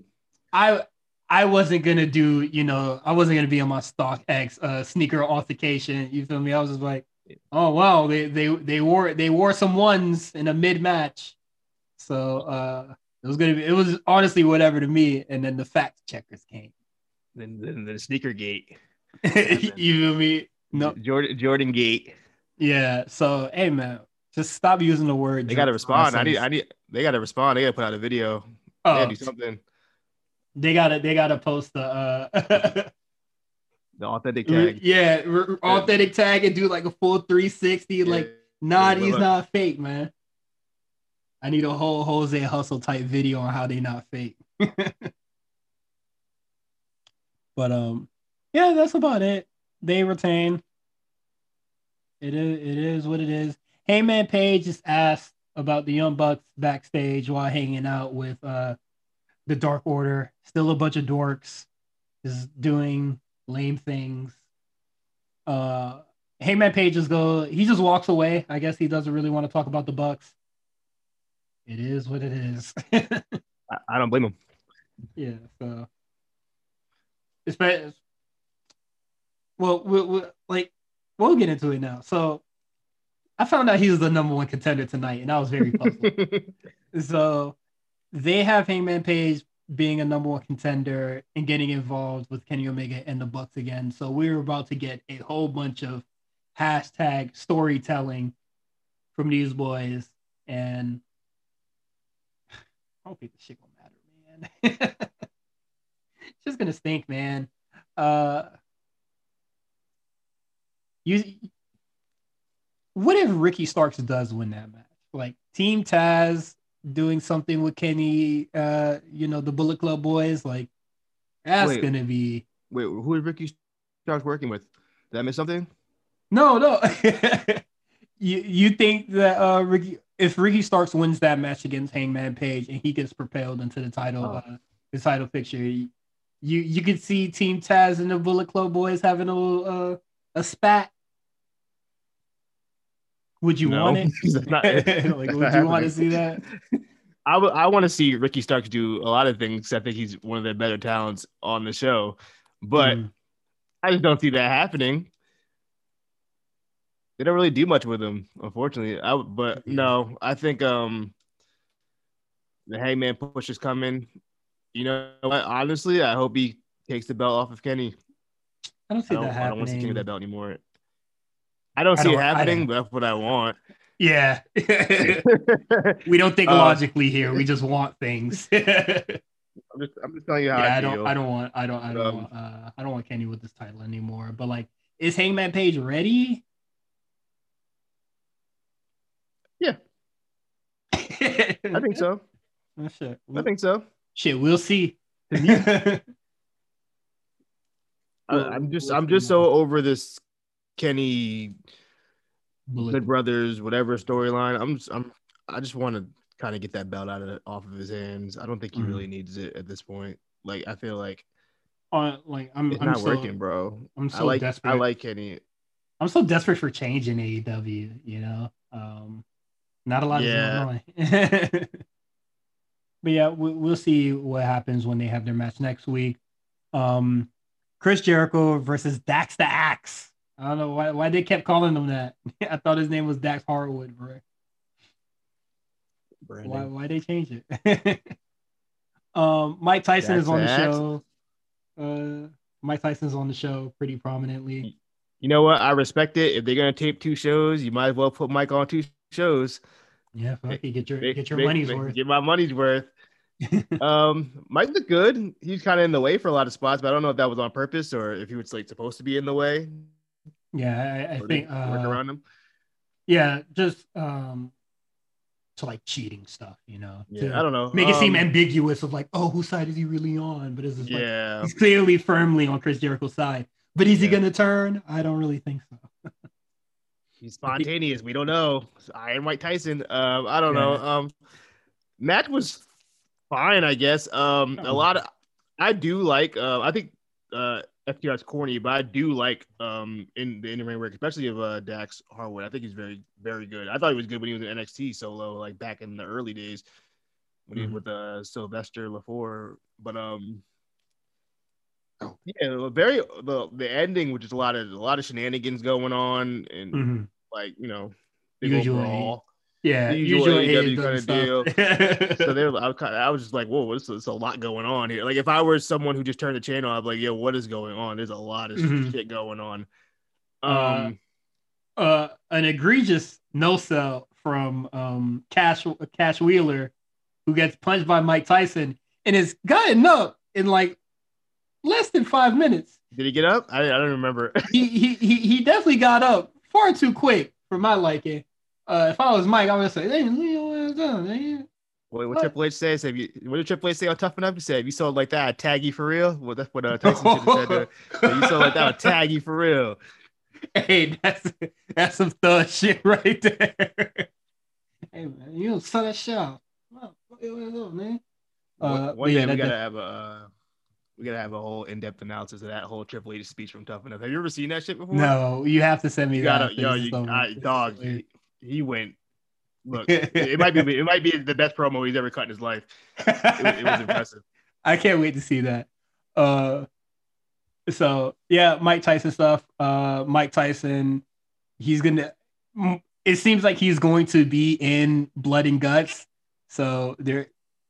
A: I I wasn't gonna do, you know, I wasn't gonna be on my StockX uh sneaker altercation. You feel me? I was just like, oh wow, they they they wore they wore some ones in a mid match. So uh it was gonna be it was honestly whatever to me. And then the fact checkers came.
B: Then, then the sneaker gate,
A: you feel me? No,
B: Jordan Jordan gate.
A: Yeah. So hey man, just stop using the word.
B: They got to respond. I need. I need. They got to respond. They got to put out a video.
A: Oh,
B: They gotta do something.
A: they gotta they gotta post the uh
B: The authentic tag.
A: yeah authentic tag and do like a full 360 like nah
B: Yeah,
A: he's not fake man i need a whole jose hustle type video on how they not fake but um yeah that's about it they retain it is it is what it is. Hangman Page just asked about the young bucks backstage while hanging out with uh the dark order. Still a bunch of dorks is doing lame things. Uh Hangman Page just go he just walks away. I guess he doesn't really want to talk about the bucks. It is what it is.
B: I, I don't blame him.
A: yeah so. It's well we'll, we'll like we'll get into it now so i found out he was the number one contender tonight and i was very puzzled so they have Hangman Page being a number one contender and getting involved with Kenny Omega and the Bucks again. So we're about to get a whole bunch of hashtag storytelling from these boys, and I don't think the shit gonna matter, man. it's just gonna stink, man. Uh, you, what if Ricky Starks does win that match? Like Team Taz doing something with Kenny, uh, you know, the Bullet Club boys, like that's
B: Wait.
A: gonna be
B: Wait, who is Ricky Starks working with? Did I miss something?
A: no, no. you you think that uh Ricky if Ricky Starks wins that match against Hangman Page and he gets propelled into the title
B: Oh.
A: uh the title picture, you you could see Team Taz and the Bullet Club boys having a little uh a spat. Would you
B: No.
A: want it?
B: Not-
A: like, would you want to see that?
B: I I want to see Ricky Starks do a lot of things. I think he's one of the better talents on the show, but
A: Mm.
B: I just don't see that happening. They don't really do much with him, unfortunately. I would- but no, I think um the Hangman push is coming. You know what? Honestly, I hope he takes the belt off of Kenny.
A: I don't
B: I
A: see
B: don't,
A: that
B: I don't want to see Kenny that belt anymore. I don't see it
A: don't- I
B: happening, but that's what I want.
A: Yeah. we don't think
B: Uh,
A: logically here. We just want things.
B: I'm just, I'm just telling you how
A: I
B: I,
A: don't
B: feel.
A: I don't want I don't I don't
B: Um,
A: want uh I don't want Kenny with this title anymore. But like is Hangman Page ready?
B: Yeah.
A: I
B: I think so.
A: Oh, shit.
B: I think so.
A: shit, we'll see.
B: I, I'm just, I'm just so over this Kenny
A: Bullet-
B: Good Brothers, whatever storyline. I'm, just, I'm, I just want to kind of get that belt out of off of his hands. I don't think he
A: Mhm.
B: really needs it at this point. Like, I feel like
A: Uh, like I'm
B: it's
A: I'm
B: not
A: so,
B: working, bro.
A: I'm
B: I
A: so
B: like,
A: desperate.
B: I like Kenny.
A: I'm so desperate for change in AEW, you know. Um, not a lot
B: Yeah.
A: is going on. but yeah, we, we'll see what happens when they have their match next week. Um, Chris Jericho versus Dax the Axe. I don't know why why they kept calling him that. I thought his name was Dax Harwood, bro. Why why they change it? um, Mike Tyson
B: Dax
A: is on
B: the
A: the show. Uh, Mike Tyson's on the show pretty prominently.
B: You know what? I respect it. If they're gonna tape two shows, you might as well put Mike on two shows.
A: Yeah, fuck it, get your
B: Make-
A: get your
B: make-
A: money's
B: make-
A: worth.
B: Get my money's worth. um, Mike looked good. He's kind of in the way for a lot of spots, but I don't know if that was on purpose or if he was like supposed to be in the way.
A: Yeah, I, I think.
B: work
A: Uh,
B: around them.
A: yeah, just um, to like cheating stuff, you know.
B: Yeah, I don't know.
A: Make it seem
B: Um,
A: ambiguous of like, oh, whose side is he really on? But it's just like
B: Yeah,
A: he's clearly firmly on Chris Jericho's side. But is he gonna turn? I don't really think so.
B: he's spontaneous. We don't know. Iron Mike Tyson. Um, I don't
A: Yeah.
B: know. Um, match was fine, I guess. Um, a lot of I do like. Uh, I think uh, FTR's corny, but I do like um in the in ring work, especially of uh, Dax Harwood. I think he's very very good. I thought he was good when he was in NXT solo, like back in the early days when he
A: Mhm.
B: was with uh, Sylvester Lefort. But um. Yeah, very the the ending, which is a lot of a lot of shenanigans going on, and
A: Mhm.
B: like you know, big
A: Usually.
B: brawl.
A: Yeah,
B: usual
A: usually
B: AEW
A: AEW
B: kinda
A: stuff.
B: So there, I, was kinda, I was just like, "Whoa, this is a lot going on here." Like, if I were someone who just turned the channel, I'd be like, "Yo, what is going on? There's a lot of
A: Mhm.
B: shit going on."
A: Uh,
B: Um,
A: uh, an egregious no sell from um Cash Cash Wheeler, who gets punched by Mike Tyson and is gotten up in like less than five minutes.
B: did he get up? I, I don't remember.
A: He he he, he definitely got up far too quick for my liking. Uh, if I was Mike, I would say, "Hey, ass down, man."
B: What, what
A: What?
B: Triple H says? Have you? What did Triple H say on Tough Enough? He said, "If you saw it like that, I'd tag you for real." Well, that's what uh, Tyson should have said. To, if you saw like that, I'd tag you for real.
A: Hey, that's that's some thug shit right there. hey man, you don't sell that shit out. Is up, man? Uh,
B: one
A: but
B: day
A: yeah,
B: we gotta have a. Uh, we gotta have a whole in-depth analysis of that whole Triple H speech from Tough Enough. Have you ever seen that shit before?
A: No, you have to send me
B: You
A: that.
B: gotta, yo, you. I, dog. He, went. Look, it might be, it might be the best promo he's ever cut in his life. It, was- it was impressive.
A: I can't wait to see that. Uh, so yeah, Mike Tyson stuff. Uh, Mike Tyson, he's gonna. It seems like he's going to be in Blood and Guts. So they're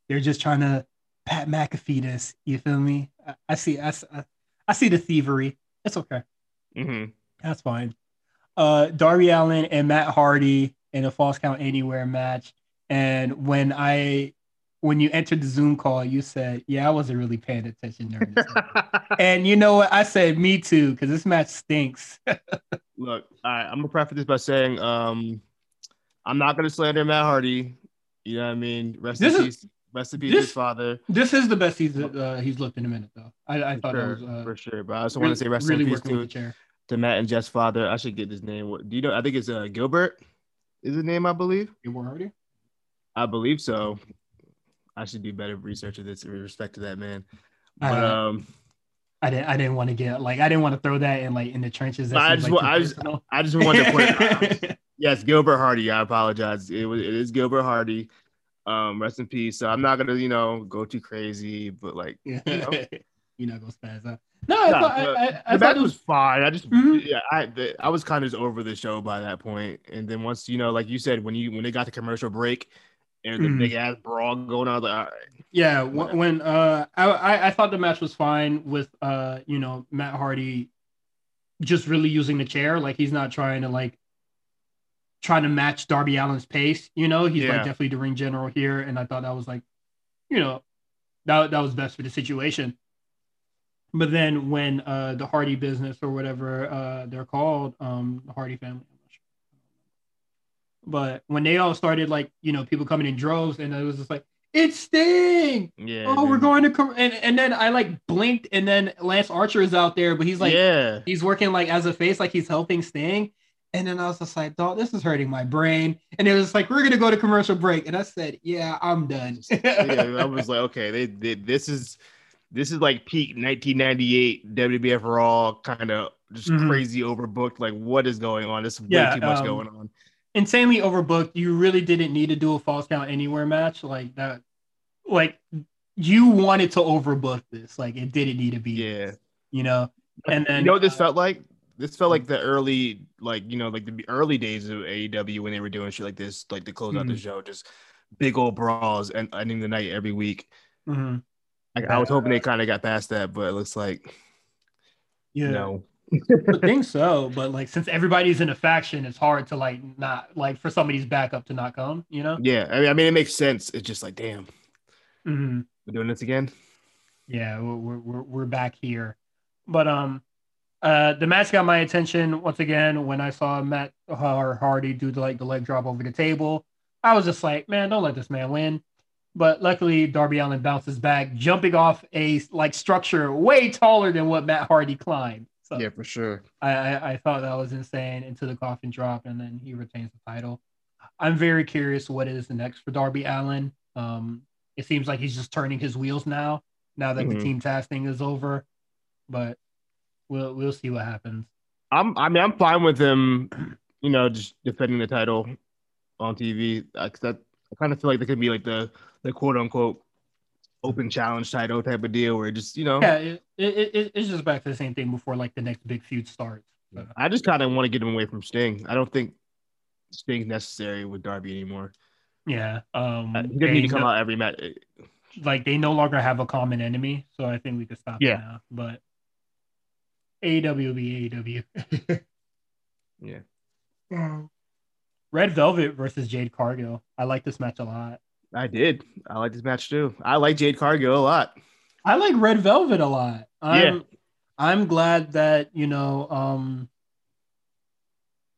A: they're just trying to Pat McAfee this. You feel me? I, I see. I see the thievery. It's okay.
B: Mm-hmm.
A: That's fine. Uh, Darby Allin and Matt Hardy in a falls count anywhere match. And when I, when you entered the Zoom call, you said, "Yeah, I wasn't really paying attention during this." and you know what? I said, "Me too," because this match stinks.
B: Look, right, I'm gonna preface this by saying, um, I'm not gonna slander Matt Hardy. You know what I mean? Rest
A: This
B: in
A: is-
B: peace. Rest in peace,
A: this-
B: his father.
A: this is the best he's uh, he's looked in a minute, though. I, I thought
B: sure,
A: was uh,
B: for sure. But I also
A: really,
B: want to say rest
A: really
B: in peace to,
A: the chair.
B: To Matt and Jeff's father. I should get his name. What do you know? I think it's uh, Gilbert. Is his name? I believe.
A: Were already.
B: I believe so. I should do better research of this with respect to that man. But
A: Uh,
B: um,
A: I didn't. I didn't want to get like I didn't want to throw that in like in the trenches.
B: I just
A: like
B: I just- I just wanted to put yes, Gilbert Hardy. I apologize. It was it is Gilbert Hardy. Um, rest in peace. So I'm not gonna you know go too crazy, but like
A: Yeah.
B: You know?
A: You're not gonna spaz out. No, I
B: Nah,
A: thought,
B: the-
A: I, I
B: the
A: thought
B: match
A: it
B: was
A: was.
B: fine. I just
A: Mhm.
B: yeah, I the, I was kind of just over the show by that point. And then once you know, like you said, when you when they got the commercial break and the
A: Mhm.
B: big ass brawl going on, like, all right.
A: Yeah,
B: Whatever.
A: when, when uh, I, I I thought the match was fine with uh, you know, Matt Hardy, just really using the chair. Like he's not trying to like trying to match Darby Allin's pace. You know, he's
B: Yeah.
A: like definitely the ring general here, and I thought that was like, you know, that that was best for the situation. But then when uh the Hardy business or whatever uh they're called, um the Hardy family, I'm not sure. But when they all started like, you know, people coming in droves and it was just like, it's Sting.
B: Yeah.
A: Oh, we're going to come, and and then I like blinked and then Lance Archer is out there, but he's like
B: yeah.
A: he's working like as a face, like he's helping Sting. And then I was just like, dog, this is hurting my brain. And it was like, we're gonna go to commercial break. And I said, Yeah, I'm done.
B: yeah, I was like, okay, they, they this is this is like peak 1998 WWF Raw kind of just
A: Mhm.
B: crazy overbooked. Like, what is going on? There's way too much
A: um,
B: going on.
A: insanely overbooked. You really didn't need to do a falls count anywhere match like that. Like you wanted to overbook this. Like it didn't need to be.
B: Yeah.
A: You know. And then
B: you know what this
A: uh,
B: felt like? This felt like the early, like you know, like the early days of AEW when they were doing shit like this, like to close out the
A: Mhm.
B: show, just big old brawls and ending the night every week.
A: mhm.
B: Like, I was hoping they kind of got past that, but it looks like
A: Yeah.
B: no.
A: I think so, but like since everybody's in a faction, it's hard to like not like for somebody's backup to not come, you know?
B: Yeah, I mean, I mean, it makes sense. It's just like, damn,
A: Mhm.
B: We're doing this again.
A: Yeah, we're, we're we're back here, but um, uh, the match got my attention once again when I saw Matt Har- Hardy do the, like the leg drop over the table. I was just like, man, don't let this man win. But luckily, Darby Allin bounces back, jumping off a like structure way taller than what Matt Hardy climbed. So
B: Yeah, for sure.
A: I, I I thought that was insane into the coffin drop, and then he retains the title. I'm very curious what is next for Darby Allin. Um, it seems like he's just turning his wheels now. Now that the
B: Mhm.
A: Team Taz thing is over, but we'll we'll see what happens.
B: I'm. I mean, I'm fine with him. You know, just defending the title on TV. I, that I kind of feel like that could be like the the quote unquote open challenge title type of deal, where it just you know.
A: Yeah, it, it, it, it's just back to the same thing before like the next big feud starts. So,
B: I just kind of want to get him away from Sting. I don't think Sting's necessary with Darby anymore.
A: yeah, um,
B: Uh, he doesn't
A: they
B: need to come
A: no-
B: out every match.
A: like they no longer have a common enemy, so I think we could stop
B: Yeah.
A: now. But AEW will be AEW.
B: Yeah.
A: Red Velvet versus Jade Cargill. I like this match a lot.
B: I did. I like this match too. I like Jade Cargill a lot.
A: I like Red Velvet a lot. I'm,
B: Yeah.
A: I'm glad that, you know, um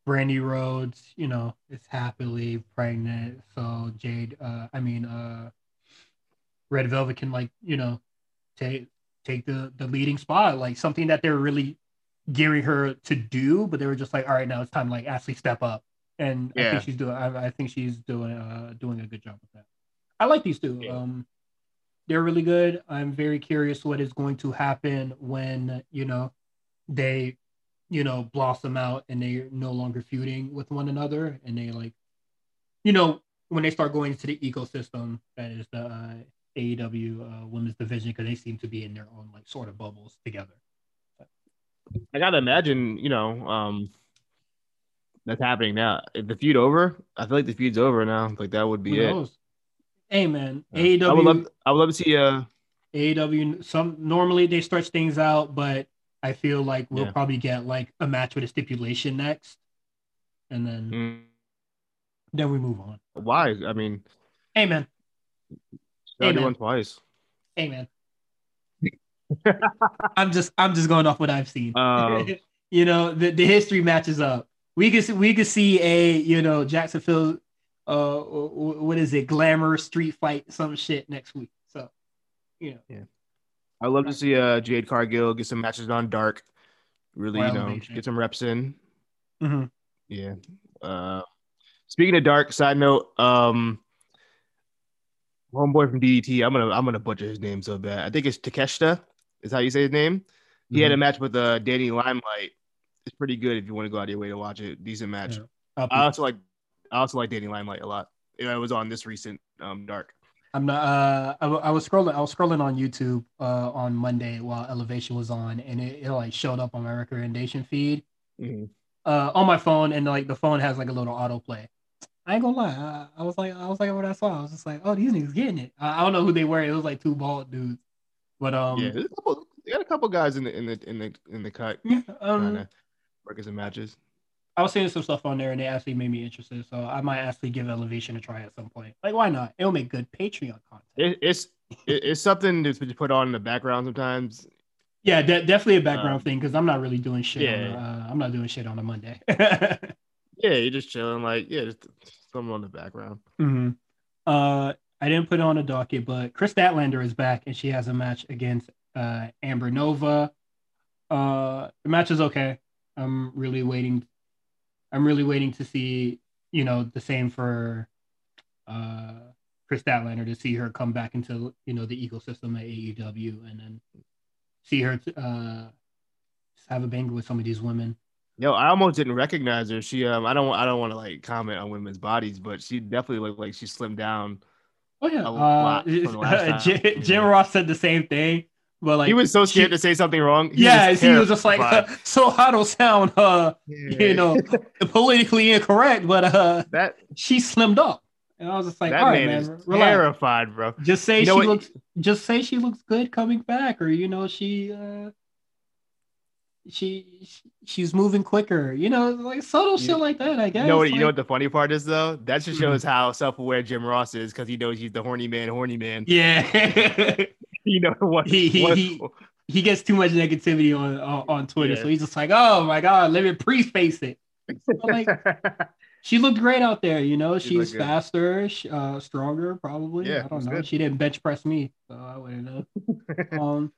A: Brandi Rhodes, you know, is happily pregnant. So Jade, uh, I mean, uh Red Velvet can like, you know, take take the the leading spot, like something that they're really gearing her to do, but they were just like, all right, now it's time to like actually step up. And I think she's doing I, I think she's doing uh doing a good job with that. I like these two.
B: Yeah.
A: Um they're really good. I'm very curious what is going to happen when, you know, they, you know, blossom out and they're no longer feuding with one another and they like, you know, when they start going into the ecosystem that is the uh, AEW uh, women's division because they seem to be in their own like sort of bubbles together.
B: I gotta imagine, you know, um, that's happening now. If the feud over, I feel like the feud's over now. Like that would be
A: Who
B: it.
A: knows? Hey man,
B: Yeah.
A: AEW,
B: I would love. I would love to see. Uh,
A: AEW. Some normally they stretch things out, but I feel like we'll
B: Yeah.
A: probably get like a match with a stipulation next, and then
B: mm,
A: then we move on.
B: why? I mean,
A: Hey man, man.
B: won twice.
A: hey man. I'm just I'm just going off what I've seen.
B: Oh.
A: you know, the, the history matches up. We could see, we could see a you know Jacksonville, uh, what is it, glamour street fight, some shit next week. So, you know,
B: I'd love to see uh Jade Cargill get some matches on Dark. Really,
A: Or
B: you know,
A: Elevation.
B: get some reps in.
A: Mhm.
B: Yeah. Uh, speaking of Dark, side note, um, homeboy from DDT. I'm gonna I'm gonna butcher his name so bad. I think it's Takeshita. Is how you say his name. He had a match with uh Danny Limelight. It's pretty good if you want to go out of your way to watch it. Decent match.
A: Yeah.
B: I also like I also like Danny Limelight a lot. I was on this recent um Dark.
A: I'm not. Uh, I, I was scrolling. I was scrolling on YouTube uh, on Monday while Elevation was on, and it, it like showed up on my recommendation feed uh, on my phone, and like the phone has like a little autoplay. I ain't gonna lie. I, I was like, I was like, when I saw, I was just like, oh, these niggas getting it. I, I don't know who they were. It was like two bald dudes, but um,
B: yeah, there's a couple. They got a couple guys in the in the in the in the cut
A: yeah, um,
B: some matches.
A: I was seeing some stuff on there, and it actually made me interested. So I might actually give Elevation a try at some point. Like, why not? It'll make good Patreon content.
B: It, it's it, it's something to to put on in the background sometimes.
A: Yeah, de- definitely a background
B: Um,
A: thing because I'm not really doing shit.
B: Yeah.
A: a, uh, I'm not doing shit on a Monday.
B: Yeah, you're just chilling, like yeah, just something on the background.
A: hmm Uh, I didn't put it on a docket, but Kris Statlander is back, and she has a match against uh, Amber Nova. Uh, the match is okay. I'm really waiting. I'm really waiting to see, you know, the same for uh, Kris Statlander to see her come back into, you know, the ecosystem at AEW, and then see her uh, have a banger with some of these women.
B: Yo, I almost didn't recognize her. She um, I don't I don't want to like comment on women's bodies, but she definitely looked like she slimmed down.
A: Oh yeah,
B: A
A: uh,
B: lot from the last time.
A: Jim, Jim Ross said the same thing, but like
B: he was so scared
A: she,
B: to say something wrong. He
A: yeah, was he was just like,
B: uh,
A: so I don't sound, uh, yeah. you know, politically incorrect, but uh,
B: that
A: she slimmed up, and I was just like,
B: that man
A: man,
B: is
A: relax.
B: terrified, bro.
A: Just say
B: you know
A: she
B: what?
A: looks, just say she looks good coming back, or you know, she, uh, she, she's moving quicker, you know, like subtle
B: yeah.
A: shit like that. I guess.
B: You know what? Like, you know what the funny part is though? That just
A: mm-hmm.
B: shows mm-hmm. how self-aware Jim Ross is because he knows he's the horny man, horny man.
A: Yeah.
B: you know what
A: he, he, he, he, gets too much negativity on on, on Twitter,
B: yeah.
A: so he's just like, oh my god, let me preface it. Like, she looked great out there, you know.
B: She
A: She's faster, uh, stronger, probably.
B: Yeah,
A: I don't know.
B: Good.
A: She didn't bench press me, so I wouldn't know. um,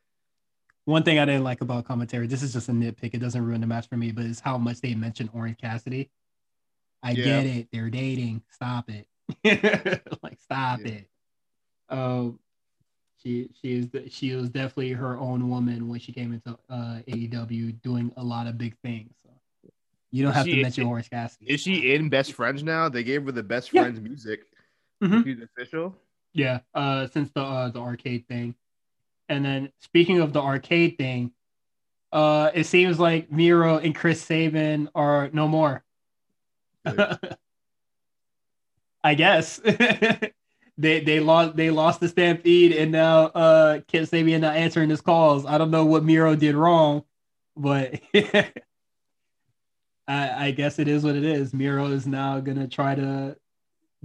A: one thing I didn't like about commentary, this is just a nitpick. It doesn't ruin the match for me, but it's how much they mentioned Orange Cassidy. I
B: yeah.
A: get it. They're dating. Stop it. like, stop
B: yeah.
A: it. Um, she she is the, she was definitely her own woman when she came into uh, AEW doing a lot of big things. So you don't
B: is
A: have
B: she,
A: to mention Horace Cassidy.
B: Is she in Best Friends now? They gave her the Best
A: yeah.
B: Friends music.
A: Mm-hmm.
B: She's official.
A: Yeah, uh, since the uh, the arcade thing, and then speaking of the arcade thing, uh, it seems like Miro and Kip Sabian are no more. I guess. they they lost they lost the Stampede, and now uh, Kip Sabian not answering his calls. I don't know what Miro did wrong, but I, I guess it is what it is. Miro is now gonna try to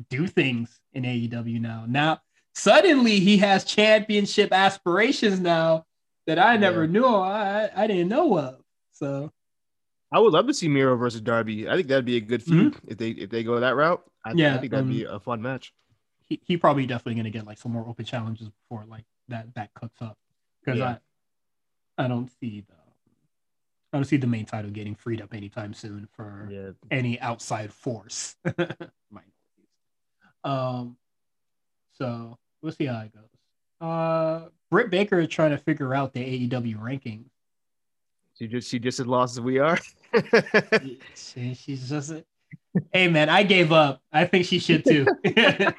A: do things in AEW now. Now suddenly he has championship aspirations now that I never
B: yeah.
A: knew. I I didn't know of. So
B: I would love to see Miro versus Darby. I think that'd be a good feud mm-hmm. if they if they go that route. I,
A: yeah,
B: I think that'd
A: um,
B: be a fun match
A: he, he probably definitely gonna get like some more open challenges before like that that cooks up because
B: yeah.
A: I I don't see the I don't see the main title getting freed up anytime soon for
B: yeah.
A: any outside force. um, so we'll see how it goes. Uh, Britt Baker is trying to figure out the AEW ranking.
B: She just she just as lost as we are.
A: she, she's just. Hey man, I gave up. I think she should too.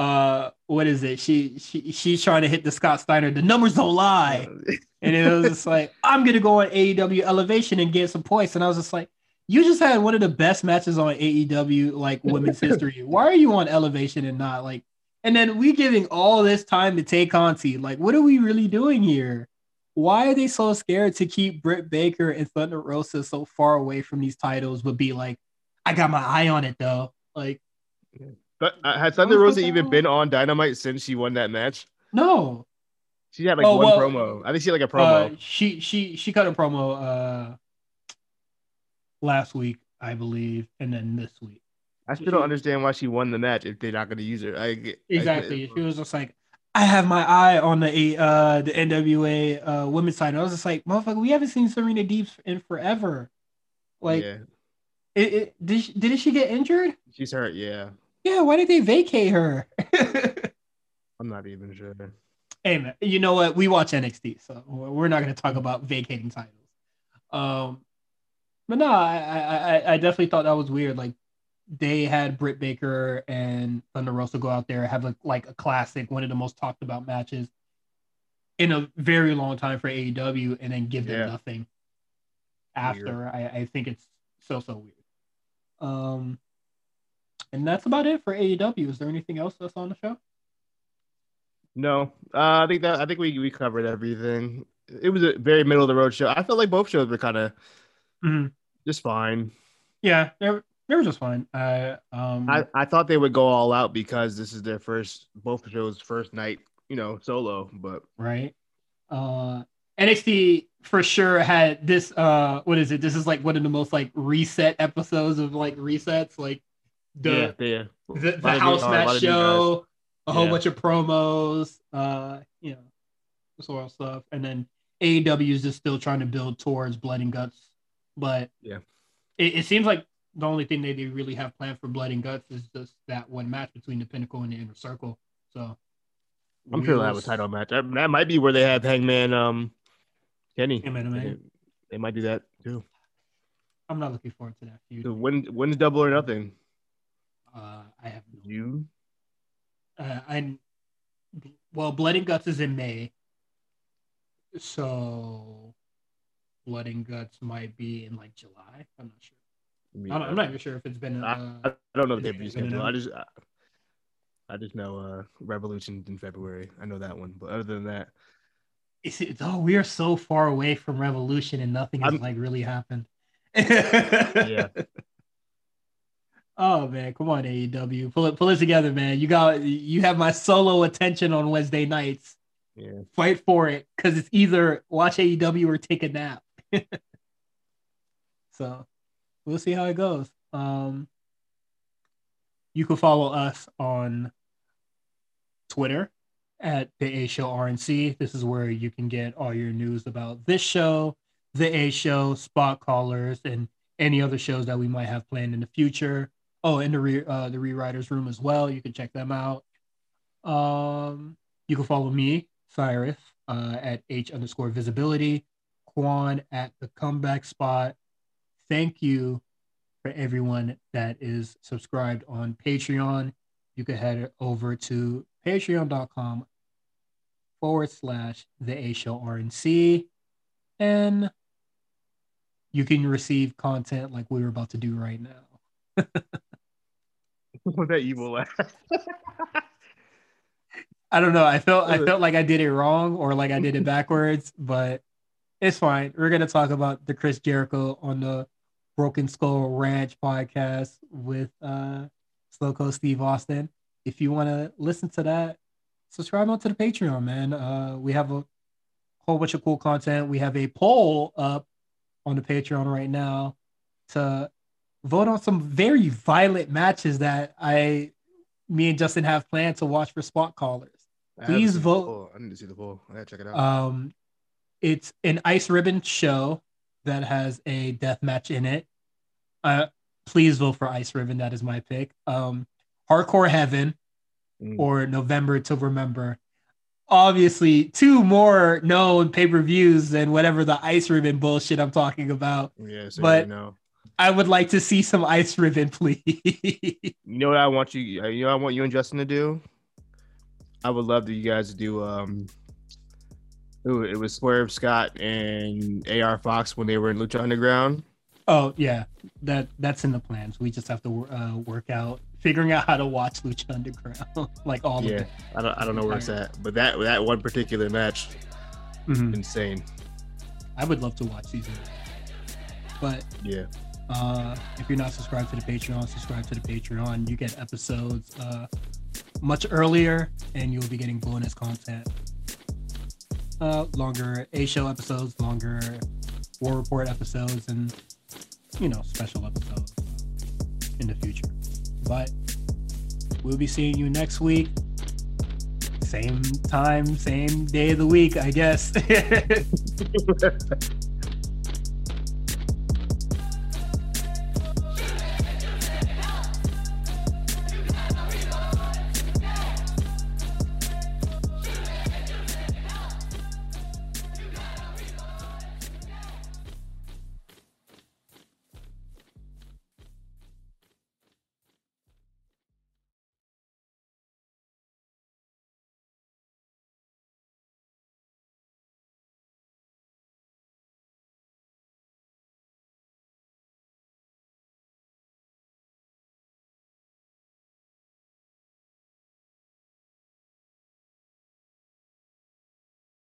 A: uh what is it? She she she's trying to hit the Scott Steiner. The numbers don't lie. and it was just like, I'm gonna go on AEW elevation and get some points. And I was just like, you just had one of the best matches on AEW like women's history. Why are you on elevation and not like and then we giving all this time to Tay Conti? Like, what are we really doing here? Why are they so scared to keep Britt Baker and Thunder Rosa so far away from these titles? But be like, I got my eye on it though. Like
B: but uh, has Thunder Rosa even been on Dynamite since she won that match?
A: No.
B: She had like
A: oh,
B: one
A: well,
B: promo. I think she had like a promo.
A: Uh, she she she cut a promo uh last week, I believe, and then this week.
B: I still she, don't understand why she won the match if they're not going to use her. I, exactly. I,
A: she was just like, I have my eye on the uh the NWA uh women's side." I was just like, motherfucker, we haven't seen Serena Deeb in forever. Like,
B: yeah.
A: it, it, did she, didn't she get injured?
B: She's hurt. Yeah.
A: Yeah, why did they vacate her?
B: I'm not even sure.
A: Hey man, you know what? We watch NXT, so we're not going to talk about vacating titles. Um, but no, I, I I definitely thought that was weird. Like they had Britt Baker and Thunder Rosa go out there have a, like a classic, one of the most talked about matches in a very long time for AEW, and then give them
B: yeah.
A: nothing after. I, I think it's so so weird. Um, and that's about it for AEW. Is there anything else that's on the show?
B: No, uh, I think that I think we we covered everything. It was a very middle of the road show. I felt like both shows were kind of
A: mm-hmm.
B: just fine.
A: Yeah, they were, they were just fine. I, um,
B: I I thought they would go all out because this is their first both shows first night, you know, solo. But
A: right, uh, NXT for sure had this. Uh, what is it? This is like one of the most like reset episodes of like resets. Like the
B: yeah,
A: the, the house
B: are,
A: match show, a whole
B: yeah.
A: bunch of promos, uh, you know, sort of stuff, and then AEW is just still trying to build towards Blood and Guts, but
B: yeah,
A: it, it seems like the only thing that they really have planned for Blood and Guts is just that one match between the Pinnacle and the Inner Circle. So
B: I'm sure they'll have a title match. That, that, might be where they have Hangman um Kenny. They, they might do that too.
A: I'm not looking forward to that feud.
B: So when when's double or nothing?
A: Uh, I have no.
B: You?
A: Uh, well, Blood and Guts is in May, so Blood and Guts might be in like July. I'm not sure. I'm, I'm, not even sure if it's been. Uh,
B: I, I, don't know if they've
A: been.
B: Scheduled. I just, I, I, just know uh, Revolution in February. I know that one, but other than that,
A: it's, it's oh, we are so far away from Revolution, and nothing has
B: I'm,
A: like really happened.
B: yeah,
A: Oh man, come on AEW, pull it pull it together, man. You got you have my solo attention on Wednesday nights.
B: Yeah.
A: Fight for it because it's either watch AEW or take a nap. so we'll see how it goes. Um, you can follow us on Twitter at the A Show RNC. This is where you can get all your news about this show, the A Show, spot callers, and any other shows that we might have planned in the future. Oh, and the re- uh, the rewriters room as well. You can check them out. Um, you can follow me, Cyrus, uh, at H underscore visibility, Quan at the comeback spot. Thank you for everyone that is subscribed on Patreon. You can head over to patreon.com forward slash the A show RNC and you can receive content like we were about to do right now.
B: With that evil laugh.
A: I don't know. I felt I felt like I did it wrong or like I did it backwards, but it's fine. We're gonna talk about the Chris Jericho on the Broken Skull Ranch podcast with uh Slowco Steve Austin. If you want to listen to that, subscribe onto the Patreon, man. Uh we have a whole bunch of cool content. We have a poll up on the Patreon right now to vote on some very violent matches that I me and Justin have planned to watch for spot callers. Please vote.
B: I need to see the poll. I gotta check it out.
A: Um, it's an ice ribbon show that has a death match in it. Uh, please vote for Ice Ribbon. That is my pick. Um, Hardcore Heaven
B: Mm.
A: or November to Remember. Obviously, two more known pay per views than whatever the Ice Ribbon bullshit I'm talking about.
B: yeah, so
A: but-
B: you know.
A: I would like to see some Ice Ribbon, please.
B: You know what I want you. You know what I want you and Justin to do. I would love to you guys to do. Um, ooh, it was Swerve Scott and AR Fox when they were in Lucha Underground.
A: oh yeah, that that's in the plans. We just have to uh, work out figuring out how to watch Lucha Underground, like all of
B: Yeah,
A: it.
B: I don't. I don't know where it's at, but that that one particular match,
A: Mhm.
B: insane.
A: I would love to watch these, But
B: Yeah.
A: Uh, if you're not subscribed to the Patreon, subscribe to the Patreon. You get episodes uh, much earlier, and you'll be getting bonus content. Uh, longer A show episodes, longer War Report episodes, and you know special episodes in the future. But we'll be seeing you next week. Same time, same day of the week, I guess.